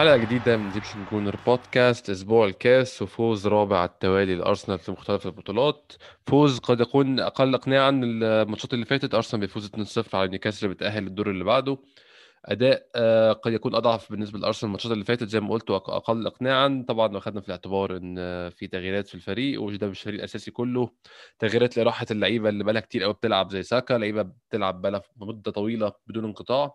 حلقة جديدة من Egyptian Gooner Podcast أسبوع الكاس وفوز رابع على التوالي لأرسنال في مختلف البطولات. فوز قد يكون أقل إقناعا الماتشات اللي فاتت. أرسنال بيفوز 2-0 على نيوكاسل بيتأهل للدور اللي بعده. أداء آه، قد يكون أضعف بالنسبة لأرسنال الماتشات اللي فاتت. زي ما قلت وأقل إقناعا. طبعا أخذنا في الاعتبار إن في تغييرات في الفريق وده مش الفريق الأساسي كله. تغييرات لراحة اللعيبة اللي بقالها كتير قوي بتلعب زي ساكا. لعيبة بتلعب بقالها مدة طويلة بدون انقطاع.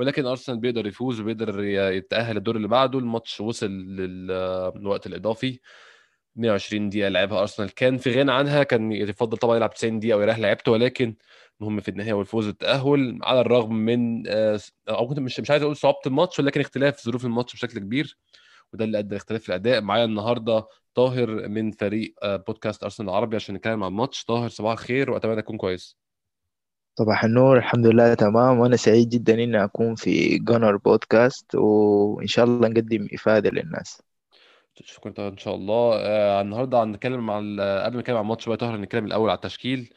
ولكن أرسنال بيقدر يفوز وبيقدر يتأهل الدور اللي بعده. الماتش وصل للوقت الإضافي. 120 دقيقة لعبها أرسنال. كان في غنى عنها كان يفضل طبعا يلعب 90 دقيقة ويريح لعيبته ولكن المهم في النهاية والفوز والتاهل على الرغم من آه، أو كنت مش مش عايز أقول صعوبة الماتش ولكن اختلاف ظروف الماتش بشكل كبير وده اللي أدى لاختلاف الأداء. معايا النهارده طاهر من فريق آه، بودكاست أرسنال العربي عشان نتكلم عن الماتش. طاهر صباح الخير وأتمنى تكون كويس. صباح النور الحمد لله تمام. وأنا سعيد جدا إني أكون في جونر بودكاست وإن شاء الله نقدم إفادة للناس. شكرا إن شاء الله. آه النهارده هنتكلم عن قبل ما نتكلم عن الماتش بقى نتكلم الأول على التشكيل.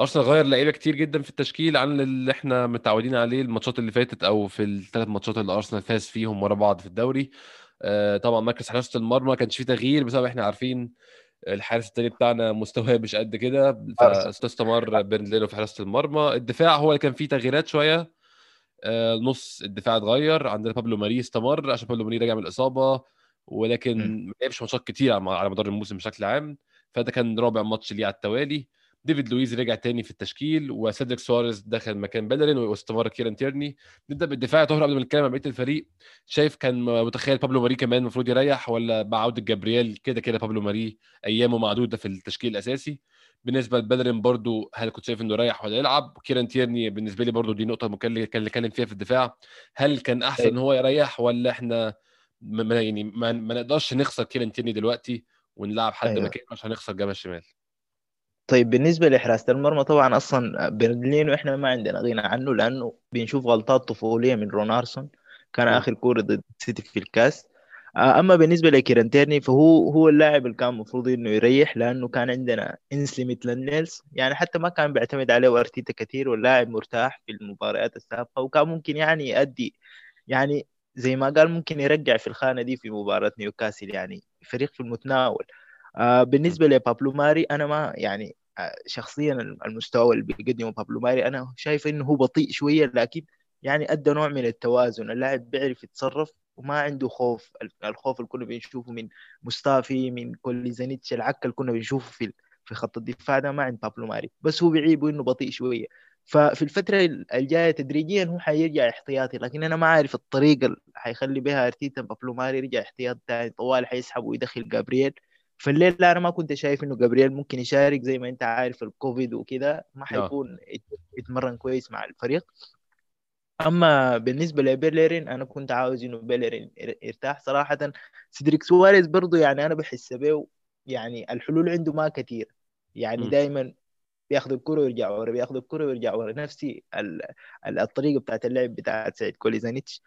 أرسنال غير لعيبة كتير جدا في التشكيل عن اللي إحنا متعودين عليه الماتشات اللي فاتت أو في الثلاث ماتشات اللي أرسنال فاز فيهم ورا بعض في الدوري. آه طبعا مركز حراسة المرمى ما كانش فيه تغيير بسبب إحنا عارفين الحارس الثاني بتاعنا مستواه مش قد كده فاستمر بيرند لينو في حراسة المرمى. الدفاع هو اللي كان فيه تغييرات شوية. آه، نص الدفاع اتغير عندنا بابلو ماري استمر عشان بابلو ماري رجع من الإصابة ولكن ما لعبش ماتشات كتير على مدار الموسم بشكل عام. فده كان رابع ماتش ليه على التوالي. ديفيد لويز رجع تاني في التشكيل وسيدريك سواريز دخل مكان بيلرين واستمر كيران تيرني. نبدأ بالدفاع طاهر قبل ما نتكلم عن بقية الفريق. شايف كان متخيل بابلو ماري كمان المفروض يريح ولا مع عودة جابرييل كده كده بابلو ماري أيامه معدودة في التشكيل الأساسي؟ بالنسبة لبيلرين برضو هل كنت شايف إنه يريح ولا يلعب؟ كيران تيرني بالنسبة لي برضو دي نقطة كان كان نتكلم فيها في الدفاع. هل كان أحسن إن هو يريح ولا إحنا ما يعني ما, ما نقدرش نخسر كيران تيرني دلوقتي ونلعب حد أيوه. مكانه عشان نخسر جبهة الشمال؟ طيب بالنسبة لحراسة المرمى طبعا أصلا برلينو إحنا ما عندنا غنى عنه لأنه بنشوف غلطات طفولية من رونارسون كان آخر كورة ضد سيتي في الكاس. آه، أما بالنسبة لكيران تيرني فهو هو اللاعب اللي كان المفروض إنه يريح لأنه كان عندنا إينسلي ميتلاند نايلز يعني حتى ما كان بيعتمد عليه وأرتيتا كثير واللاعب مرتاح في المباريات السابقة وكان ممكن يعني يأدي يعني زي ما قال ممكن يرجع في الخانة دي في مباراة نيوكاسل يعني فريق في المتناول. بالنسبة لبابلو ماري أنا ما يعني آه شخصيا المستوى اللي بيقدمه بابلو ماري أنا شايف إنه هو بطيء شوية لكن يعني أدى نوع من التوازن. اللاعب بيعرف يتصرف وما عنده خوف. الخوف اللي كنا بنشوفه من مصطفي من كوليزانيتش العكه اللي كنا بنشوفه في في خط الدفاع ده ما عند بابلو ماري. بس هو بيعيبه إنه بطيء شوية. ففي الفترة الجاية تدريجيا هو حيرجع احتياطي لكن أنا ما أعرف الطريقة اللي حيخلي بها أرتيتا بابلو ماري يرجع احتياطي تاني. طوال حيسحب ويدخل جابرييل. فالليل لا أنا ما كنت شايف إنه جابرييل ممكن يشارك زي ما أنت عارف الكوفيد وكذا ما حيكون يتمرن كويس مع الفريق. أما بالنسبة لبيلرين أنا كنت عاوز إنه بيلرين يرتاح صراحة. سيدريك سواريز برضه يعني أنا بحس به يعني الحلول عنده ما كثير يعني دائما بياخذ الكرة ويرجع ورا بياخذ الكرة ويرجع ورا. نفسي الطريقة بتاعت اللعب بتاعت سياد كولاسيناتش.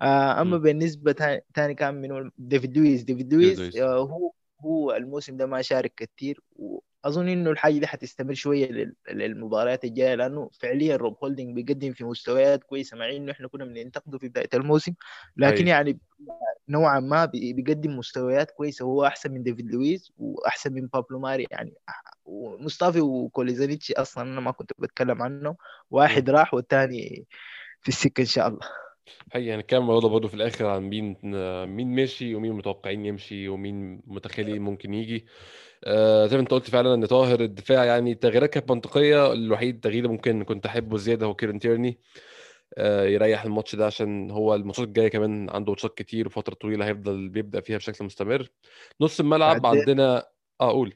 آه أما. بالنسبة ثاني كان من ديفيد لويز ديفيد لويز. آه هو هو الموسم ده ما شارك كثير وأظن إنه الحاجة دي حتستمر شوية للمباريات الجاية لأنه فعليا روب هولدنج بيقدم في مستويات كويسة مع إنه إحنا كنا بننتقده في بداية الموسم لكن أي. يعني نوعا ما بيقدم مستويات كويسة هو أحسن من ديفيد لويز وأحسن من بابلو ماري يعني ومصطفي وكولاسيناتش أصلا أنا ما كنت بتكلم عنه واحد راح والثاني في السكة إن شاء الله حقيقي يعني كان الموضوع برضه في الآخر عن مين مين مشي ومين متوقعين يمشي ومين متخيلين ممكن يجي. آه زي ما أنت قلت فعلا إن طاهر الدفاع يعني التغييرات كانت منطقية. الوحيد التغيير اللي ممكن كنت أحبه زيادة هو كيران تيرني. آه يريح الماتش ده عشان هو الماتشات الجاية كمان عنده ماتشات كتير وفترة طويلة هيفضل بيبدأ فيها بشكل مستمر. نص الملعب بعدين عندنا آه قول.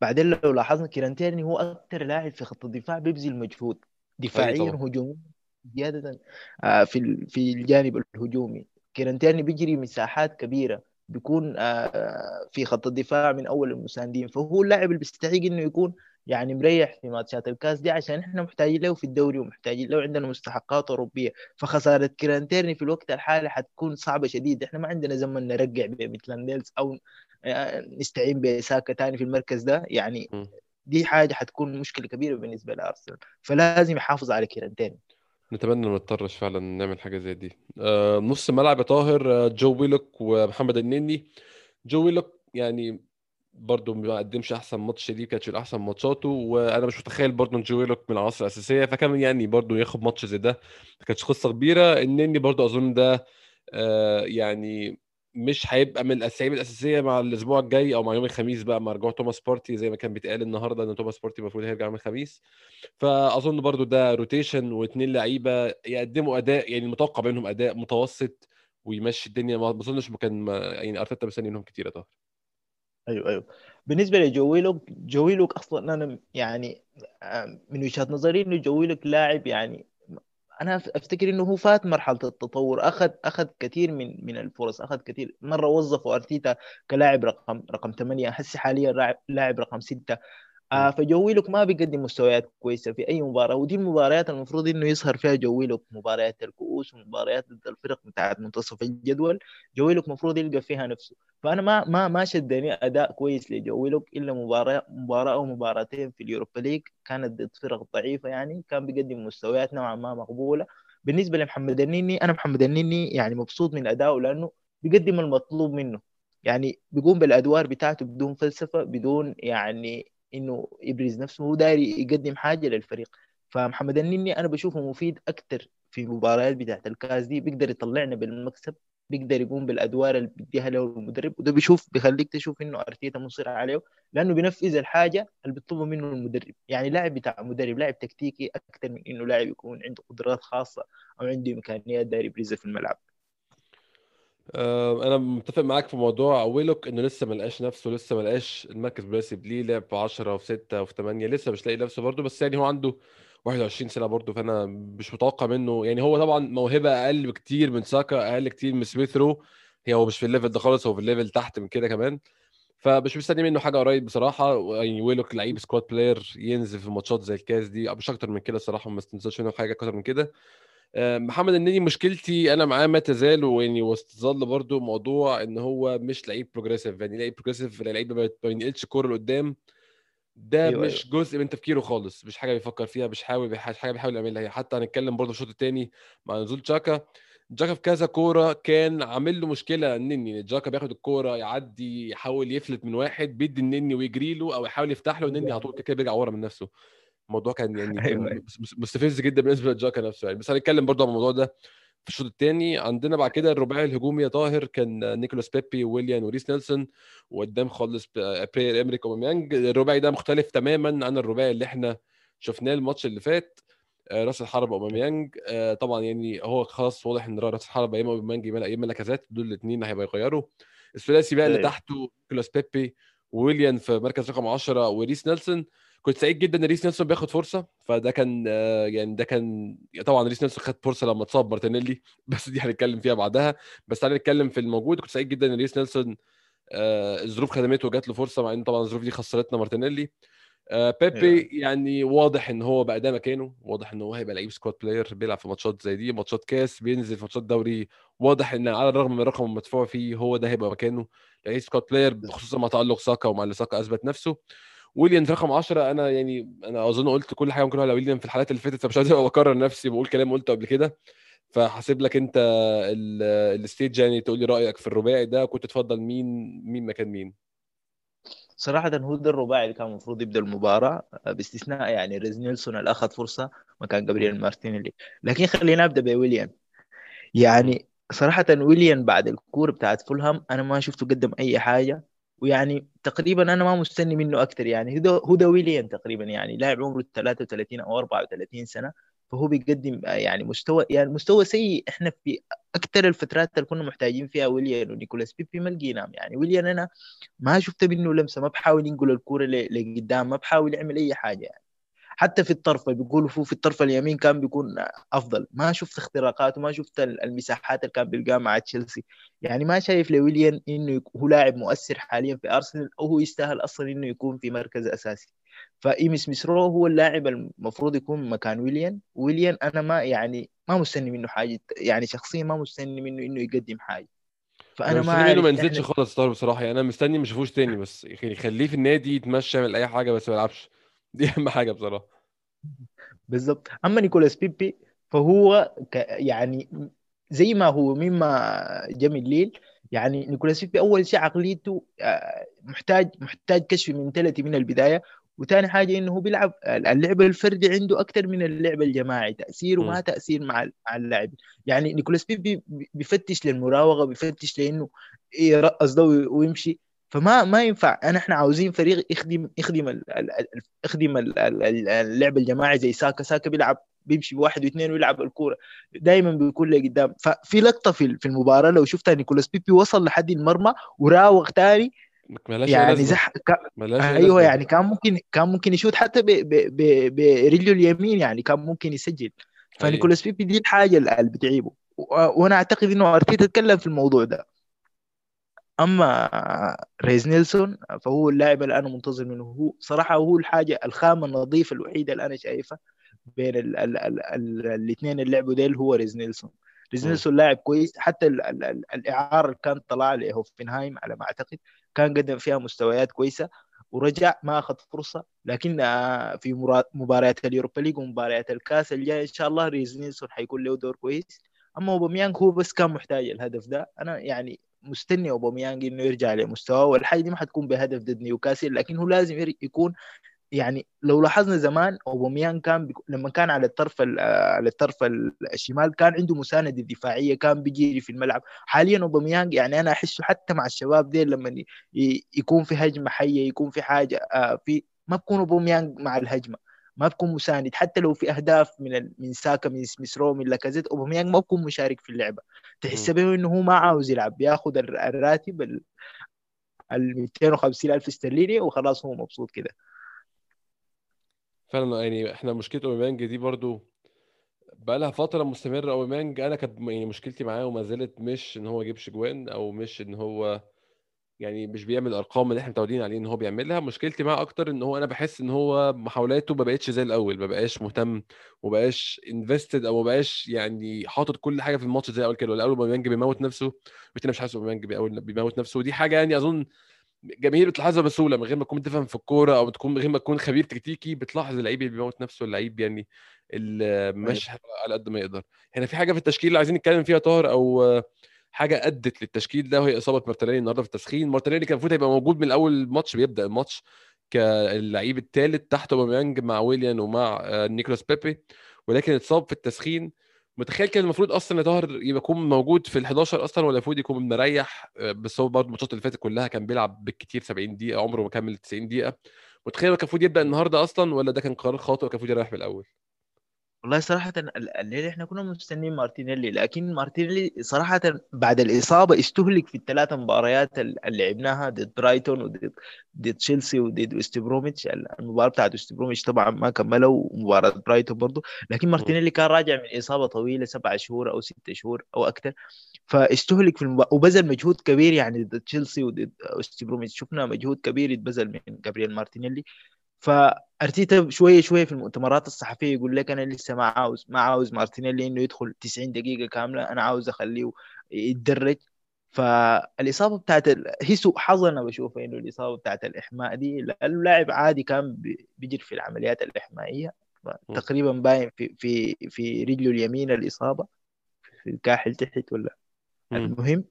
بعدين لو لاحظنا كيران تيرني هو أكثر لاعب في خط الدفاع بيبذل مجهود. دفاعيا هجوميا زيادة آه، في في الجانب الهجومي. كيران تيرني بيجري مساحات كبيرة بيكون آه، في خط الدفاع من أول المساندين. فهو اللاعب اللي بيستحق إنه يكون يعني مريح في ماتشات الكاس دي عشان إحنا محتاجين له في الدوري ومحتاجين له عندنا مستحقات أوروبية. فخسارة كيران تيرني في الوقت الحالي حتكون صعبة شديد إحنا ما عندنا زمن نرجع ميتلاند نايلز أو آه، نستعين بساكا تاني في المركز ده. يعني دي حاجة حتكون مشكلة كبيرة بالنسبة لأرسنال. فلازم يحافظ على كيران تيرني نتمنى ما نضطرش فعلا نعمل حاجة زي دي. آه نص الملعب يا طاهر آه، جو ويلوك ومحمد النني. جو ويلوك يعني برضه ما قدمش أحسن ماتش ليه كانش من أحسن ماتشاته وأنا مش متخيل برضه إن جو ويلوك من العناصر الأساسية فكان يعني برضه ياخد ماتش زي ده. ما كانتش قصة كبيرة. النني برضه أظن ده آه يعني مش هيبقى من الاسامي الأساسية مع الأسبوع الجاي أو مع يوم الخميس بقى مع رجوع توماس بارتي زي ما كان بيتقال النهارده إن توماس بارتي المفروض هيرجع يوم الخميس. فأظن برضو ده rotation واثنين لعيبة يقدموا أداء يعني متوقع منهم أداء متوسط ويمشي الدنيا. ما أظنش كان يعني أرتيتا مستني منهم كتير يا أيوه أيوه. بالنسبة لجو ويلوك جو ويلوك أصلا أنا يعني آه، من وجهه نظري إنه جو ويلوك لاعب يعني أنا أفتكر إنه هو فات مرحلة التطور اخذ أخذ كثير من من الفرص أخذ كثير مرة وظفوا أرتيتا كلاعب رقم رقم 8 هسه حاليا لاعب رقم 6 آه فجو ويلوك ما بيقدم مستويات كويسة في أي مباراة ودي المباريات المفروض إنه يظهر فيها جو ويلوك مباريات الكؤوس ومباريات ضد الفرق بتاعت منتصف الجدول جو ويلوك المفروض يلقى فيها نفسه. فأنا ما ما ما شدني أداء كويس لجو ويلوك إلا مباراة مباراة أو مباراتين في اليوروبا ليج كانت ضد فرق ضعيفة يعني كان بيقدم مستويات نوعا ما مقبولة. بالنسبة لمحمد النني أنا محمد النني يعني مبسوط من ادائه لأنه بيقدم المطلوب منه. يعني بيقوم بالأدوار بتاعته بدون فلسفة بدون يعني إنه يبرز نفسه هو داير يقدم حاجة للفريق. فمحمد النني أنا بشوفه مفيد أكثر في المباريات بتاعت الكاس دي بيقدر يطلعنا بالمكسب بيقدر يقوم بالأدوار اللي بيديها له المدرب وده بيشوف بيخليك تشوف إنه أرتيتا مصر عليه لأنه بينفذ الحاجة اللي بيطلبها منه المدرب. يعني لاعب بتاع مدرب لاعب تكتيكي أكثر من إنه لاعب يكون عنده قدرات خاصة أو عنده إمكانيات داير يبرزها في الملعب. أنا متفق معاك في موضوع ويلوك إنه لسه ما لقاش نفسه لسه ما لقاش المركز المناسب ليه لعب في 10 وفي 6 وفي 8 لسه مش لاقي نفسه برده بس يعني هو عنده 21 سنة برده فأنا مش متوقع منه. يعني هو طبعا موهبة أقل بكتير من ساكا أقل كتير من سميث رو. هي هو مش في ال level ده خالص هو في ال level تحت من كده كمان. فمش مستني منه حاجة قريب بصراحة. يعني ويلوك لعيب squad player ينزل في ماتشات زي الكاس دي مش أكتر من كده الصراحه ما استناش منه حاجة أكتر من كده. محمد النني مشكلتي أنا معاه ما تزال ويعني وستظل برضو موضوع إن هو مش لعيب progressive يعني لعيب progressive لعيب ما بينقلش الكوره لقدام. ده أيوة مش أيوة. جزء من تفكيره خالص مش حاجة بيفكر فيها مش حاول مش حاجة بيحاول يعملها. هي حتى هنتكلم برضه الشوط الثاني مع نزول تشاكا تشاكا في كذا كورة كان عامل له مشكلة النني تشاكا بياخد الكورة يعدي يحاول يفلت من واحد بيدي النني ويجري له أو يحاول يفتح له النني على طول كده بيرجع ورا من نفسه. الموضوع كان يعني أيوة. مستفز جدا بالنسبة لتشاكا نفسه. يعني بس هنتكلم برضه عن الموضوع ده في الشوط الثاني عندنا بعد كده الرباعي الهجومي يا طاهر كان نيكولاس بيبي ويليان وريس نيلسون وقدام خالص بير إمريك أوباميانج. الرباعي ده مختلف تماما عن الرباعي اللي إحنا شفناه الماتش اللي فات. آه، راس الحربة أوباميانج. آه، طبعا يعني هو خلاص واضح إن راس الحربة يا إما أوباميانج يا إما لاكازيت. دول الاثنين هيبقى يغيروا. الثلاثي بقى اللي أيوة. تحته نيكولاس بيبي وويليان في مركز رقم 10 وريس نيلسون. كنت سعيد جدا إن ريس نيلسون بياخد فرصة. فده كان آه، يعني ده كان طبعا ريس نيلسون خد فرصة لما اتصاب مارتينيلي بس دي هنتكلم فيها بعدها. بس تعالى نتكلم في الموجود. كنت سعيد جدا إن ريس نيلسون آه، الظروف خدمته وجات له فرصة مع إن طبعا الظروف دي خسرتنا مارتينيلي. آه، بيبي يعني واضح إن هو بقى ده مكانه. واضح إن هو هيبقى لعيب squad player بيلعب في ماتشات زي دي ماتشات كاس بينزل في ماتشات دوري. واضح إن على الرغم من الرقم المدفوع فيه هو ده هيبقى مكانه. لعيب squad player خصوصا مع تألق ساكا ومع اللي ساكا أثبت نفسه. ويليان رقم 10 أنا يعني أنا أظن قلت كل حاجة ممكن أقولها ويليان في الحلقات اللي فاتت فمش عايز اكرر نفسي بقول كلام قلته قبل كده. فحاسب لك أنت ال stage يعني تقول لي رأيك في الرباعي ده كنت تفضل مين مين مكان مين؟ صراحة هو ده الرباعي اللي كان المفروض يبدأ المباراة باستثناء يعني ريس نيلسون اللي أخذ فرصة مكان جابرييل مارتينيلي. لكن خلينا أبدأ بويليان. يعني صراحة ويليان بعد الكور بتاعت فولهام أنا ما شفته قدم أي حاجة. ويعني تقريبا أنا ما مستني منه أكثر يعني. هدى هدى ويليان تقريبا يعني. لاعب عمره 33 أو 34 سنة فهو بيقدم يعني مستوى يعني مستوى سيء. إحنا في أكثر الفترات اللي كنا محتاجين فيها ويليان ونيكولاس بيبي ما لقيناهم يعني. ويليان أنا ما شفت منه لمسة ما بحاول ينقل الكورة لقدام ما بحاول يعمل أي حاجة يعني. حتى في الطرف بيقولوا في الطرف اليمين كان بيكون أفضل. ما شفت اختراقات وما شفت المساحات اللي كان بيلقاها مع تشيلسي. يعني ما شايف لويليان إنه هو لاعب مؤثر حاليا في أرسنال أو هو يستاهل أصلا إنه يكون في مركز أساسي. فإميل سميث رو هو اللاعب المفروض يكون مكان ويليان. ويليان أنا ما يعني ما مستني منه حاجة يعني شخصيا ما مستني منه إنه يقدم حاجة. فأنا ما عارف ما ينزلش. خالص بصراحة. يعني أنا مستني ما أشوفوش تاني بس يخليه في النادي يتمشى يعمل أي حاجة بس ما يلعبش. دي أهم حاجة بصراحة. بالظبط. أما نيكولاس بيبي فهو ك يعني زي ما هو مما جميل ليل يعني نيكولاس بيبي أول شيء عقليته آه، محتاج محتاج كشف منتاليتي من البداية. وثاني حاجة إنه هو بيلعب اللعب الفردي عنده أكثر من اللعب الجماعي تأثيره ما. تأثير مع مع اللاعب. يعني نيكولاس بيبي بيفتش للمراوغة بيفتش لإنه يرقص ده ويمشي. فما ما ينفع. أنا إحنا عاوزين فريق يخدم يخدم يخدم ال- ال- ال- اللعب الجماعي زي ساكا. ساكا بيلعب بيمشي بواحد واثنين ويلعب الكورة. دائما بيكون لقدام ففي لقطة في في المباراة لو شفتها نيكولاس بيبي وصل لحد المرمى وراوغ أي يعني زح أي أيوه يعني كان ممكن كان ممكن يشوت حتى ب- ب- ب- برجله اليمين يعني كان ممكن يسجل. حقيقي فنيكولاس بيبي دي الحاجة اللي بتعيبه. و- وأنا أعتقد إنه أرتيتا اتكلم في الموضوع ده. أما ريز نيلسون فهو اللاعب اللي أنا منتظر منه. هو صراحة هو الحاجة الخامة النظيفة الوحيدة اللي أنا شايفها بين ال ال ال ال الاثنين اللي لعبوا ديل هو ريز نيلسون. ريز. نيلسون لاعب كويس. حتى ال ال ال الإعارة اللي كان طلع لهوفنهايم على ما أعتقد كان قدم فيها مستويات كويسة ورجع ما أخذ فرصة. لكن آه، في مباريات اليوروبا ليج ومباريات الكاس الجاي إن شاء الله ريز نيلسون حيكون له دور كويس. أما أوباميانج هو بس كان محتاج الهدف ده. أنا يعني مستني أوباميانج إنه يرجع لمستواه والحاجة دي ما حتكون بهدف ضد نيوكاسل لكن هو لازم يكون يعني لو لاحظنا زمان أوباميانج كان بيك... لما كان على الطرف ال... على الطرف ال- الشمال كان عنده مساندة دفاعية كان بيجري في الملعب. حاليا أوباميانج يعني أنا أحسه حتى مع الشباب دي لما يكون في هجمة حية يكون في حاجة آه في ما بكون أوباميانج مع الهجمة. ما بكون مساند. حتى لو في أهداف من ال... من ساكا من سميث رو من لاكازيت أوباميانج ما بكون مشارك في اللعبة. تحس. به إنه هو ما عاوز يلعب. بياخذ الر- الراتب ال ال 250 ألف استرليني وخلاص هو مبسوط كده. فعلا يعني إحنا مشكلة أوباميانج دي برضو بقى لها فترة مستمرة. أوباميانج أنا كانت يعني مشكلتي معاه وما زالت مش إن هو يجيبش جوان أو مش إن هو يعني مش بيعمل الارقام اللي إحنا متعودين عليه إن هو بيعملها. مشكلتي معاه أكتر إن هو أنا بحس إن هو محاولاته ما بقتش زي الأول ما بقاش مهتم وما بقاش انفستد أو ما بقاش يعني حاطط كل حاجة في الماتش زي الأول كده. الأول أوباميانج بيموت نفسه قلت أنا مش حاسس بيقول- بيموت نفسه. ودي حاجة يعني أظن جماهير بتلاحظها بسهولة من غير ما تكون بتفهم في الكورة أو تكون من غير ما تكون خبير تكتيكي بتلاحظ اللعيب اللي بيموت نفسه اللعيب يعني اللي ماشي على قد ما يقدر. هنا في حاجة في التشكيل اللي عايزين نتكلم فيها طاهر أو حاجة أدت للتشكيل ده وهي إصابة مارتينيلي النهارده في التسخين. مارتينيلي كان المفروض هيبقى موجود من أول الماتش بيبدأ الماتش كاللعيب الثالث تحت أوباميانج مع ويليان ومع آه، نيكولاس بيبي. ولكن اتصاب في التسخين. متخيل كان المفروض أصلا طاهر يكون موجود في ال 11 أصلا ولا المفروض يكون مريح؟ آه، بس هو برضه الماتشات اللي فاتت كلها كان بيلعب بالكتير 70 دقيقة عمره ما كمل 90 دقيقة. متخيل كان المفروض يبدأ النهارده أصلا ولا ده كان قرار خاطئ وكان المفروض يريح من الأول؟ والله صراحة ال- الليلة إحنا كنا مستنيين مارتينيلي لكن مارتينيلي صراحة بعد الإصابة استهلك في الثلاث مباريات ال- اللي لعبناها ضد برايتون وضد ضد تشيلسي وضد وست بروميتش. المباراة بتاعت وست بروميتش طبعا ما كملوا ومباراة برايتون برضو. لكن مارتينيلي كان راجع من إصابة طويلة سبعة شهور أو ستة شهور أو أكثر فاستهلك في المباراة وبذل مجهود كبير يعني ضد تشيلسي وضد وست بروميتش. شفنا مجهود كبير يتبذل من جابرييل مارتينيلي. فأرتيتا شوية شوية في المؤتمرات الصحفية يقول لك أنا لسه ما عاوز ما عاوز مارتينيلي إنه يدخل 90 دقيقة كاملة أنا عاوز أخليه يتدرج فالإصابة بتاعت ال... هي سوء حظ أنا بشوفها إنه الإصابة بتاعت الإحماء دي لأنه لاعب عادي كان بي- بيجري في العمليات الإحمائية. تقريبا باين في في في رجله اليمين الإصابة في الكاحل تحت ولا. المهم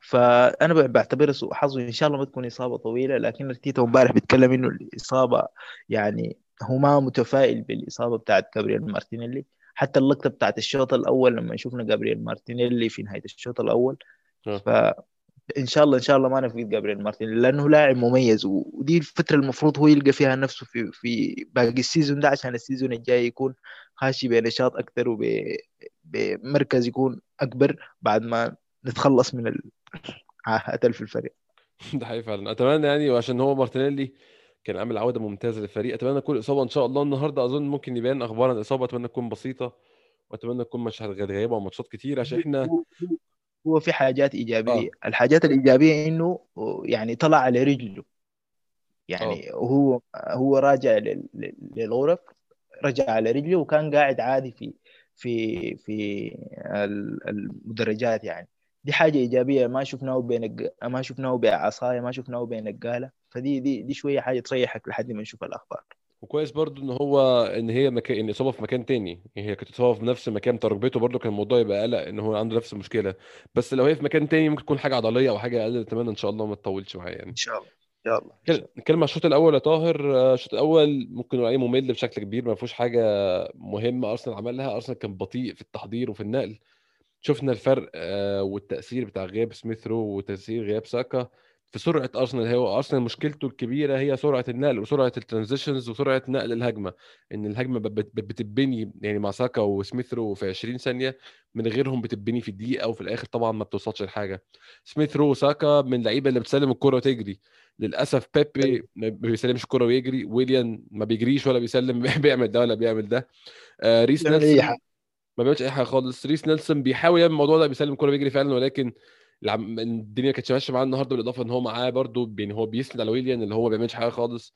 فأنا بعتبرها سوء حظ وإن شاء الله ما تكون إصابة طويلة لكن تيتو امبارح بيتكلم إنه الإصابة يعني هو ما متفائل بالإصابة بتاعت جابرييل مارتينيلي حتى اللقطة بتاعت الشوط الأول لما شفنا جابرييل مارتينيلي في نهاية الشوط الأول آه. فان شاء الله إن شاء الله ما نفقد جابرييل مارتينيلي لأنه لاعب مميز ودي الفترة المفروض هو يلقى فيها نفسه في في باقي ال season ده عشان ال season الجاي يكون خاشي بنشاط أكثر وبمركز يكون أكبر بعد ما نتخلص من اللي في الفريق. ده حقيقي فعلا. أتمنى يعني وعشان هو مارتينيلي كان عامل عودة ممتازة للفريق. أتمنى تكون الاصابه إن شاء الله النهارده أظن ممكن يبان أخبار عن الإصابة أتمنى تكون بسيطة وأتمنى تكون مش هتغيبه عن ماتشات كتير عشان إحنا هو في حاجات إيجابية. آه. الحاجات الإيجابية إنه يعني طلع على رجله يعني هو هو راجع لل- لل- للغرف رجع على رجله وكان قاعد عادي في في في ال- المدرجات يعني. دي حاجة إيجابية ما شفناه بين ما شفناه بعصاية ما شفناه بين القالة فدي دي دي شوية حاجة تريحك لحد ما نشوف الأخبار. وكويس برضو إن هو إن هي مكان إن إصابة في مكان تاني. يعني هي كانت إصابة في نفس مكان تربيته برضو كان الموضوع يبقى قلق إن هو عنده نفس المشكلة. بس لو هي في مكان تاني ممكن تكون حاجة عضلية أو حاجة أقل نتمنى إن شاء الله ما تطولش معاه يعني. إن شاء الله إن نتكلم عن الشوط الأول يا طاهر. الشوط الأول ممكن نقول ممل بشكل كبير ما فيهوش حاجة مهمة أرسنال عملها. أرسنال كان بطيء في التحضير وفي النقل. شفنا الفرق آه، والتأثير بتاع غياب سميث رو وتأثير غياب ساكا في سرعة أرسنال. هو أرسنال مشكلته الكبيرة هي سرعة النقل وسرعة ال transitions وسرعة نقل الهجمة إن الهجمة بت- بت- بتتبني يعني مع ساكا وسميث رو في 20 ثانية من غيرهم بتتبني في دقيقه وفي الآخر طبعا ما بتوصلش لحاجة. سميث رو وساكا من اللعيبة اللي بتسلم الكرة وتجري للأسف بيبي ما بيسلمش الكره ويجري ويليان ما بيجريش ولا بيسلم بيعمل ده ولا بيعمل ده. آه، ويليان حاجة ما بيعملش أي حاجة خالص. ريس نيلسون بيحاول يعمل الموضوع ده بيسلم الكوره بيجري فعلا ولكن الدنيا كانتش ماشية معاه النهارده بالإضافة إن هو معاه برده يعني هو بيسند على ويليان اللي هو ما بيعملش حاجة خالص.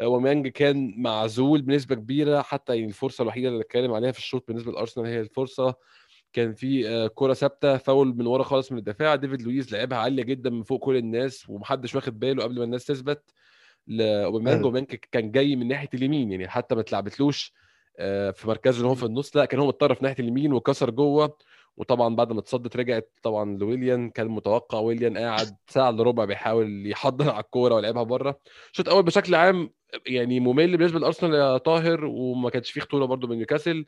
آه، أوباميانج كان معزول بنسبة كبيرة حتى يعني الفرصة الوحيدة اللي اتكلم عليها في الشوط بالنسبة لأرسنال هي الفرصة. كان في آه، كرة ثابتة فاول من ورا خالص من الدفاع. ديفيد لويز لعبها عالية جدا من فوق كل الناس ومحدش واخد باله قبل ما الناس تثبت. لاوباميانج اوباميانج كان جاي من ناحية اليمين يعني حتى ما اتلعبتلوش. آه، في مركزه اللي هو في النص. لا كان هو متطرف ناحية اليمين وكسر جوه. وطبعا بعد ما اتصدت رجعت طبعا لويليان. كان متوقع ويليان قاعد ساعة إلا ربع بيحاول يحضر على الكورة ويلعبها بره. الشوط الأول بشكل عام يعني ممل بالنسبة لأرسنال يا طاهر. وما كانش فيه خطورة برده من نيوكاسل.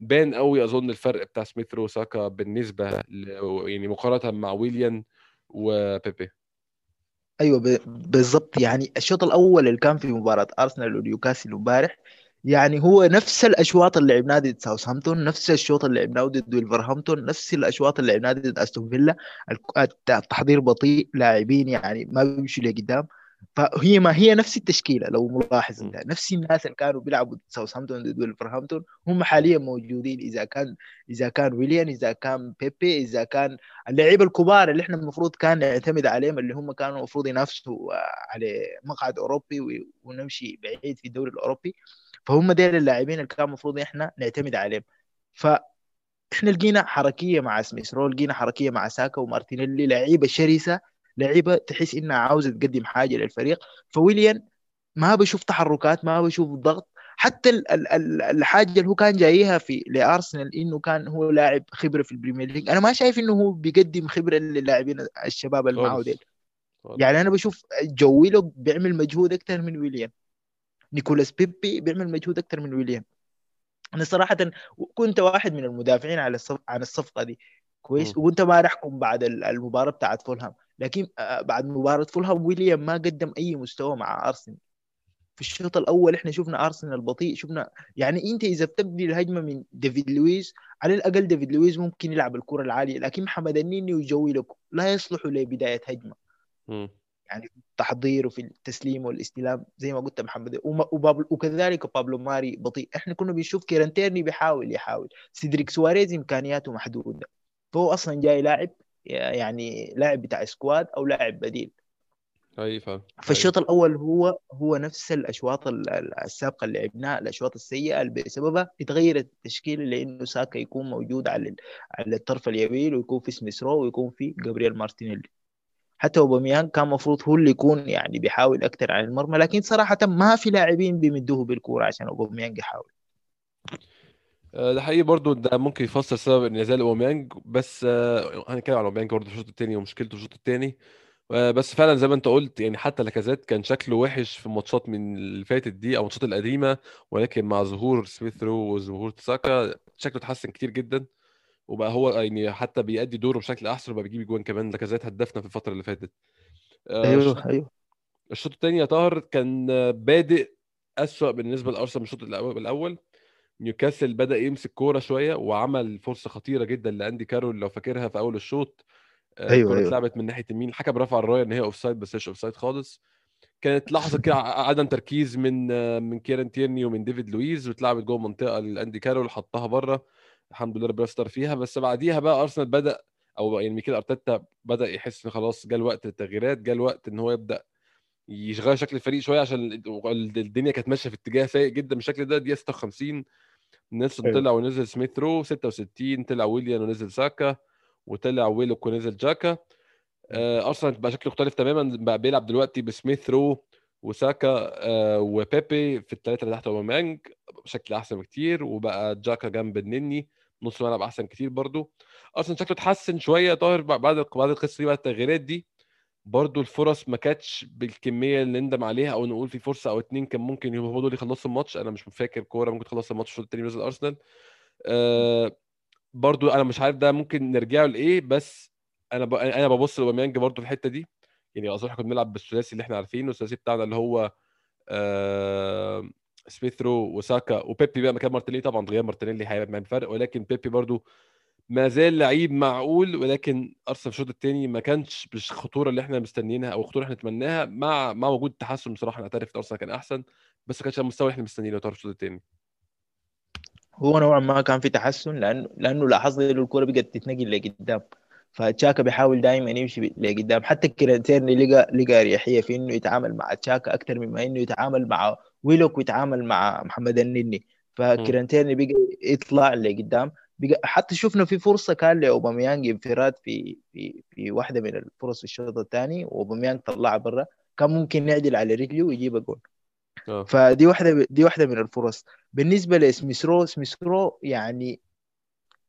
بان قوي أظن الفرق بتاع سميث رو ساكا بالنسبة ل... يعني مقارنة مع ويليان وبيبي. أيوه ب- بالضبط. يعني الشوط الأول اللي كان في مباراة أرسنال ونيوكاسل امبارح يعني هو نفس الأشواط اللي لعبناها ضد ساوثهامبتون نفس الشوط اللي لعبناه ضد ولفرهامبتون نفس الأشواط اللي لعبناها ضد أستون فيلا. التحضير بطيء لاعبين يعني ما بيمشوا لقدام. فهي ما هي نفس التشكيلة لو ملاحظ. أنت. نفس الناس اللي كانوا بيلعبوا ضد ساوثهامبتون ضد ولفرهامبتون هم حاليا موجودين. إذا كان إذا كان ويليان إذا كان بيبي إذا كان اللعيبة الكبار اللي إحنا المفروض كان نعتمد عليهم اللي هم كانوا المفروض ينافسوا على مقعد أوروبي ونمشي بعيد في الدوري الأوروبي. فهم ديل اللاعبين اللي كان المفروض إحنا نعتمد عليهم. فاحنا لقينا حركية مع سميث رو لقينا حركية مع ساكا ومارتينيلي لعيبة شرسة لعيبة تحس إنها عاوزة تقدم حاجة للفريق. فويليان ما بشوف تحركات ما بشوف ضغط. حتى ال- ال- ال- الحاجة اللي هو كان جايها في لأرسنال إنه كان هو لاعب خبرة في ال Premier League. أنا ما شايف إنه هو بيقدم خبرة للاعبين الشباب اللي معه ديل. يعني أنا بشوف جو ويلوك بيعمل مجهود أكثر من ويليان نيكولاس بيبي بيعمل مجهود أكثر من ويليان. أنا صراحة كنت واحد من المدافعين على الصف... عن الصفقة دي. كويس؟ م. وكنت ما راح أحكم بعد ال- المباراة بتاعت فولهام. لكن آه، بعد مباراة فولهام ويليان ما قدم أي مستوى مع أرسنال. في الشوط الأول إحنا شفنا أرسنال بطيء شفنا يعني أنت إذا بتبني الهجمة من ديفيد لويس على الأقل ديفيد لويس ممكن يلعب الكرة العالية لكن محمد النني وجو ويلوك لا يصلحوا لبداية هجمة. يعني في التحضير وفي التسليم والاستلام زي ما قلت محمد. وبابل وكذلك بابلو ماري بطيء. إحنا كنا بنشوف كيران تيرني بيحاول يحاول. سيدريك سواريز إمكانياته محدودة. فهو أصلا جاي لاعب يعني لاعب بتاع squad أو لاعب بديل. أي فاهم أي. فالشوط الأول هو هو نفس الأشواط ال- ال- السابقة اللي لعبناها الأشواط السيئة اللي بسببها اتغيرت التشكيله لأنه ساكا يكون موجود على على الطرف اليمين ويكون في سميث رو ويكون في جابرييل مارتينيلي. حتى اوباميانج كان المفروض هو اللي يكون يعني بيحاول أكثر عن المرمى لكن صراحة ما في لاعبين بيمدوه بالكورة عشان اوباميانج يحاول. آه، ده حقيقي برضو ده ممكن يفسر سبب انعزال اوباميانج بس آه، هنتكلم عن اوباميانج برضو في الشوط الثاني ومشكلته في الشوط الثاني بس فعلا زي ما أنت قلت يعني حتى لاكازيت كان شكله وحش في الماتشات من اللي فاتت دي أو الماتشات القديمة ولكن مع ظهور سميث رو وظهور ساكا شكله اتحسن كتير جدا. وبقى هو يعني حتى بيأدي دوره بشكل أحسن وبقى بيجيب جوان كمان. لاكازيت هدفنا في الفترة اللي فاتت. أيوه أيوه. الشوط الثاني يا طاهر كان بادئ أسوأ بالنسبة لأرسنال من الشوط الأول. نيوكاسل بدأ يمسك كورة شوية وعمل فرصة خطيرة جدا لأندي كارول لو فاكرها في أول الشوط. آه، أيوه الكرة أيوه. اتلعبت من ناحية اليمين الحكم رفع الراية إن هي offside بس مش offside خالص. كانت لحظة كده عدم تركيز من آه، من كيران تيرني ومن ديفيد لويز واتلعبت جوه المنطقة لأندي كارول حطها بره. الحمد لله ربنا ستر فيها. بس بعديها بقى أرسنال بدأ أو يعني ميكيل أرتيتا بدأ يحس إن خلاص جه الوقت التغييرات جه الوقت إن هو يبدأ يغير شكل الفريق شوية عشان ال- الدنيا كانت ماشية في اتجاه سيء جدا بالشكل ده. دقيقة 56 نيلسون طلع ونزل سميث رو. 66 طلع ويليان ونزل ساكا وطلع ويلوك ونزل جاكا. آه، أرسنال بقى شكله مختلف تماما بقى بيلعب دلوقتي بسميث رو وساكا آه، وبيبي في الثلاثه اللي تحت أوباميانج بشكل أحسن بكتير. وبقى جاكا جنب النني. نص الملعب أحسن كتير برضو. أصلا شكله اتحسن شوية طاهر بعد بعد القصة دي بعد التغييرات دي. برضو الفرص ما كانتش بالكمية اللي نندم عليها أو نقول في فرصة أو اتنين كان ممكن يبقوا دول يخلصوا الماتش. أنا مش فاكر كورة ممكن تخلص الماتش الشوط الثاني نزل أرسنال. أه برضو أنا مش عارف ده ممكن نرجعه لإيه بس أنا ب... أنا ببص لأوباميانج برضو في الحتة دي. يعني اظن إحنا كنا بنلعب بالثلاثي اللي إحنا عارفينه الثلاثي بتاعنا اللي هو آه سميث رو وساكا وبيبي بقى مكان مارتينيلي. طبعا غياب مارتينيلي هيعمل فرق ولكن بيبي برضو ما زال لعيب معقول ولكن أرسنال في الشوط الثاني ما كانش بالخطورة اللي إحنا مستنيينها أو الخطورة اللي إحنا نتمناها. مع مع وجود تحسن بصراحة نعترف أرسنال كان أحسن بس ما كانش على المستوى اللي إحنا مستنيينه في الشوط الثاني هو نوعا ما كان في تحسن لأنه لأنه لاحظت إنه الكوره بقت تتنقل لقدام. فتشاكا بيحاول دائما يمشي لقدام. حتى كيران تيرني لقى لقى أريحية في إنه يتعامل مع تشاكا أكثر مما إنه يتعامل مع ويلوك ويتعامل مع محمد النني. فكيران تيرني بقى يطلع لقدام بقى حتى شفنا في فرصة كان لأوباميانج انفراد في في في واحدة من الفرص في الشوط الثاني. واوباميانج طلعها برا. كان ممكن يعدل على رجله ويجيب جول. فدي واحدة دي واحدة من الفرص. بالنسبة لسميثرو سميثرو يعني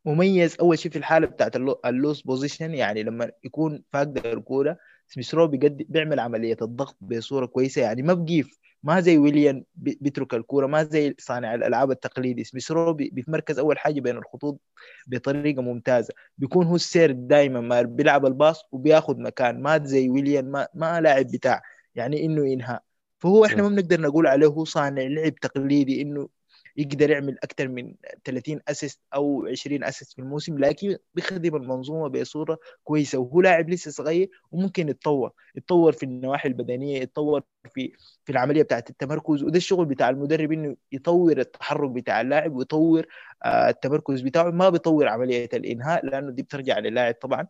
مميز أول شيء في الحالة بتاعت ال lo- ال loss possession يعني لما يكون فاقد الكوره سميثرو بيقد بيعمل عملية الضغط بصورة كويسة يعني ما بقيف ما زي ويليان بي- بيترك الكورة ما زي صانع الألعاب التقليدي. سميثرو بي- بيتمركز أول حاجة بين الخطوط بطريقة ممتازة. بيكون هو السير دائما ما بيلعب ال pass وبياخذ مكان ما زي ويليان ما, ما لاعب بتاع يعني إنه ينهي. فهو إحنا ما بنقدر نقول عليه هو صانع لعب تقليدي إنه يقدر يعمل أكثر من 30 assist أو 20 assist في الموسم لكن بيخدم المنظومة بصورة كويسة وهو لاعب لسه صغير وممكن يتطور يتطور في النواحي البدنية يتطور في في العملية بتاعت التمركز وده الشغل بتاع المدرب إنه يطور التحرك بتاع اللاعب ويطور آه، التمركز بتاعه ما بيطور عملية الإنهاء لأنه دي بترجع للاعب طبعا.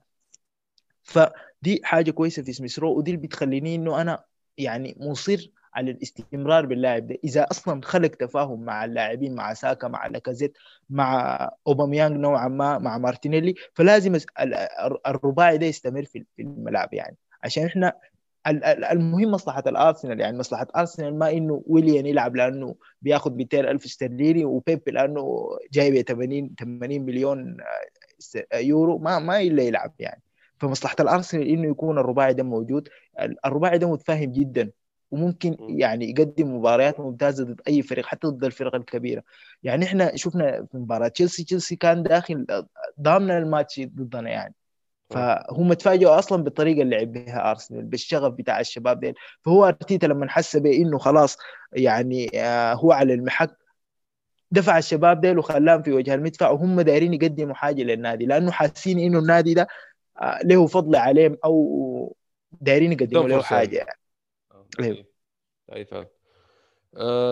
فدي حاجة كويسة في سميث رو ودي اللي بتخليني إنه أنا يعني مصر على الاستمرار باللاعب ده. إذا أصلا خلق تفاهم مع اللاعبين مع ساكا مع لاكازيت مع أوباميانج نوعا ما مع مارتينيلي فلازم الرباعي ده يستمر في الملعب يعني. عشان إحنا ال- ال- المهم مصلحة الأرسنال يعني. مصلحة أرسنال ما إنه ويليان يلعب لأنه بياخد 200 ألف استرليني وبيب لأنه جايب 80 80 مليون آه، س- يورو. ما ما إلا يلعب يعني. فمصلحة الأرسنال إنه يكون الرباعي ده موجود. ال- الرباعي ده متفاهم جدا. وممكن. يعني يقدم مباريات ممتازة ضد أي فريق حتى ضد الفرق الكبيرة. يعني إحنا شفنا في مباراة تشيلسي تشيلسي كان داخل ضامن الماتش ضدنا يعني. فهم تفاجئوا أصلا بالطريقة اللي لعب بها أرسنال بالشغف بتاع الشباب ديل. فهو أرتيتا لما حس بانه خلاص يعني آه، هو على المحك دفع الشباب ديل وخلاهم في وجه المدفع وهم دايرين يقدموا حاجة للنادي. لأنه حاسين إنه النادي ده آه، له فضل عليهم أو دايرين يقدموا له حاجة. يعني أيوه. اي اي فعلا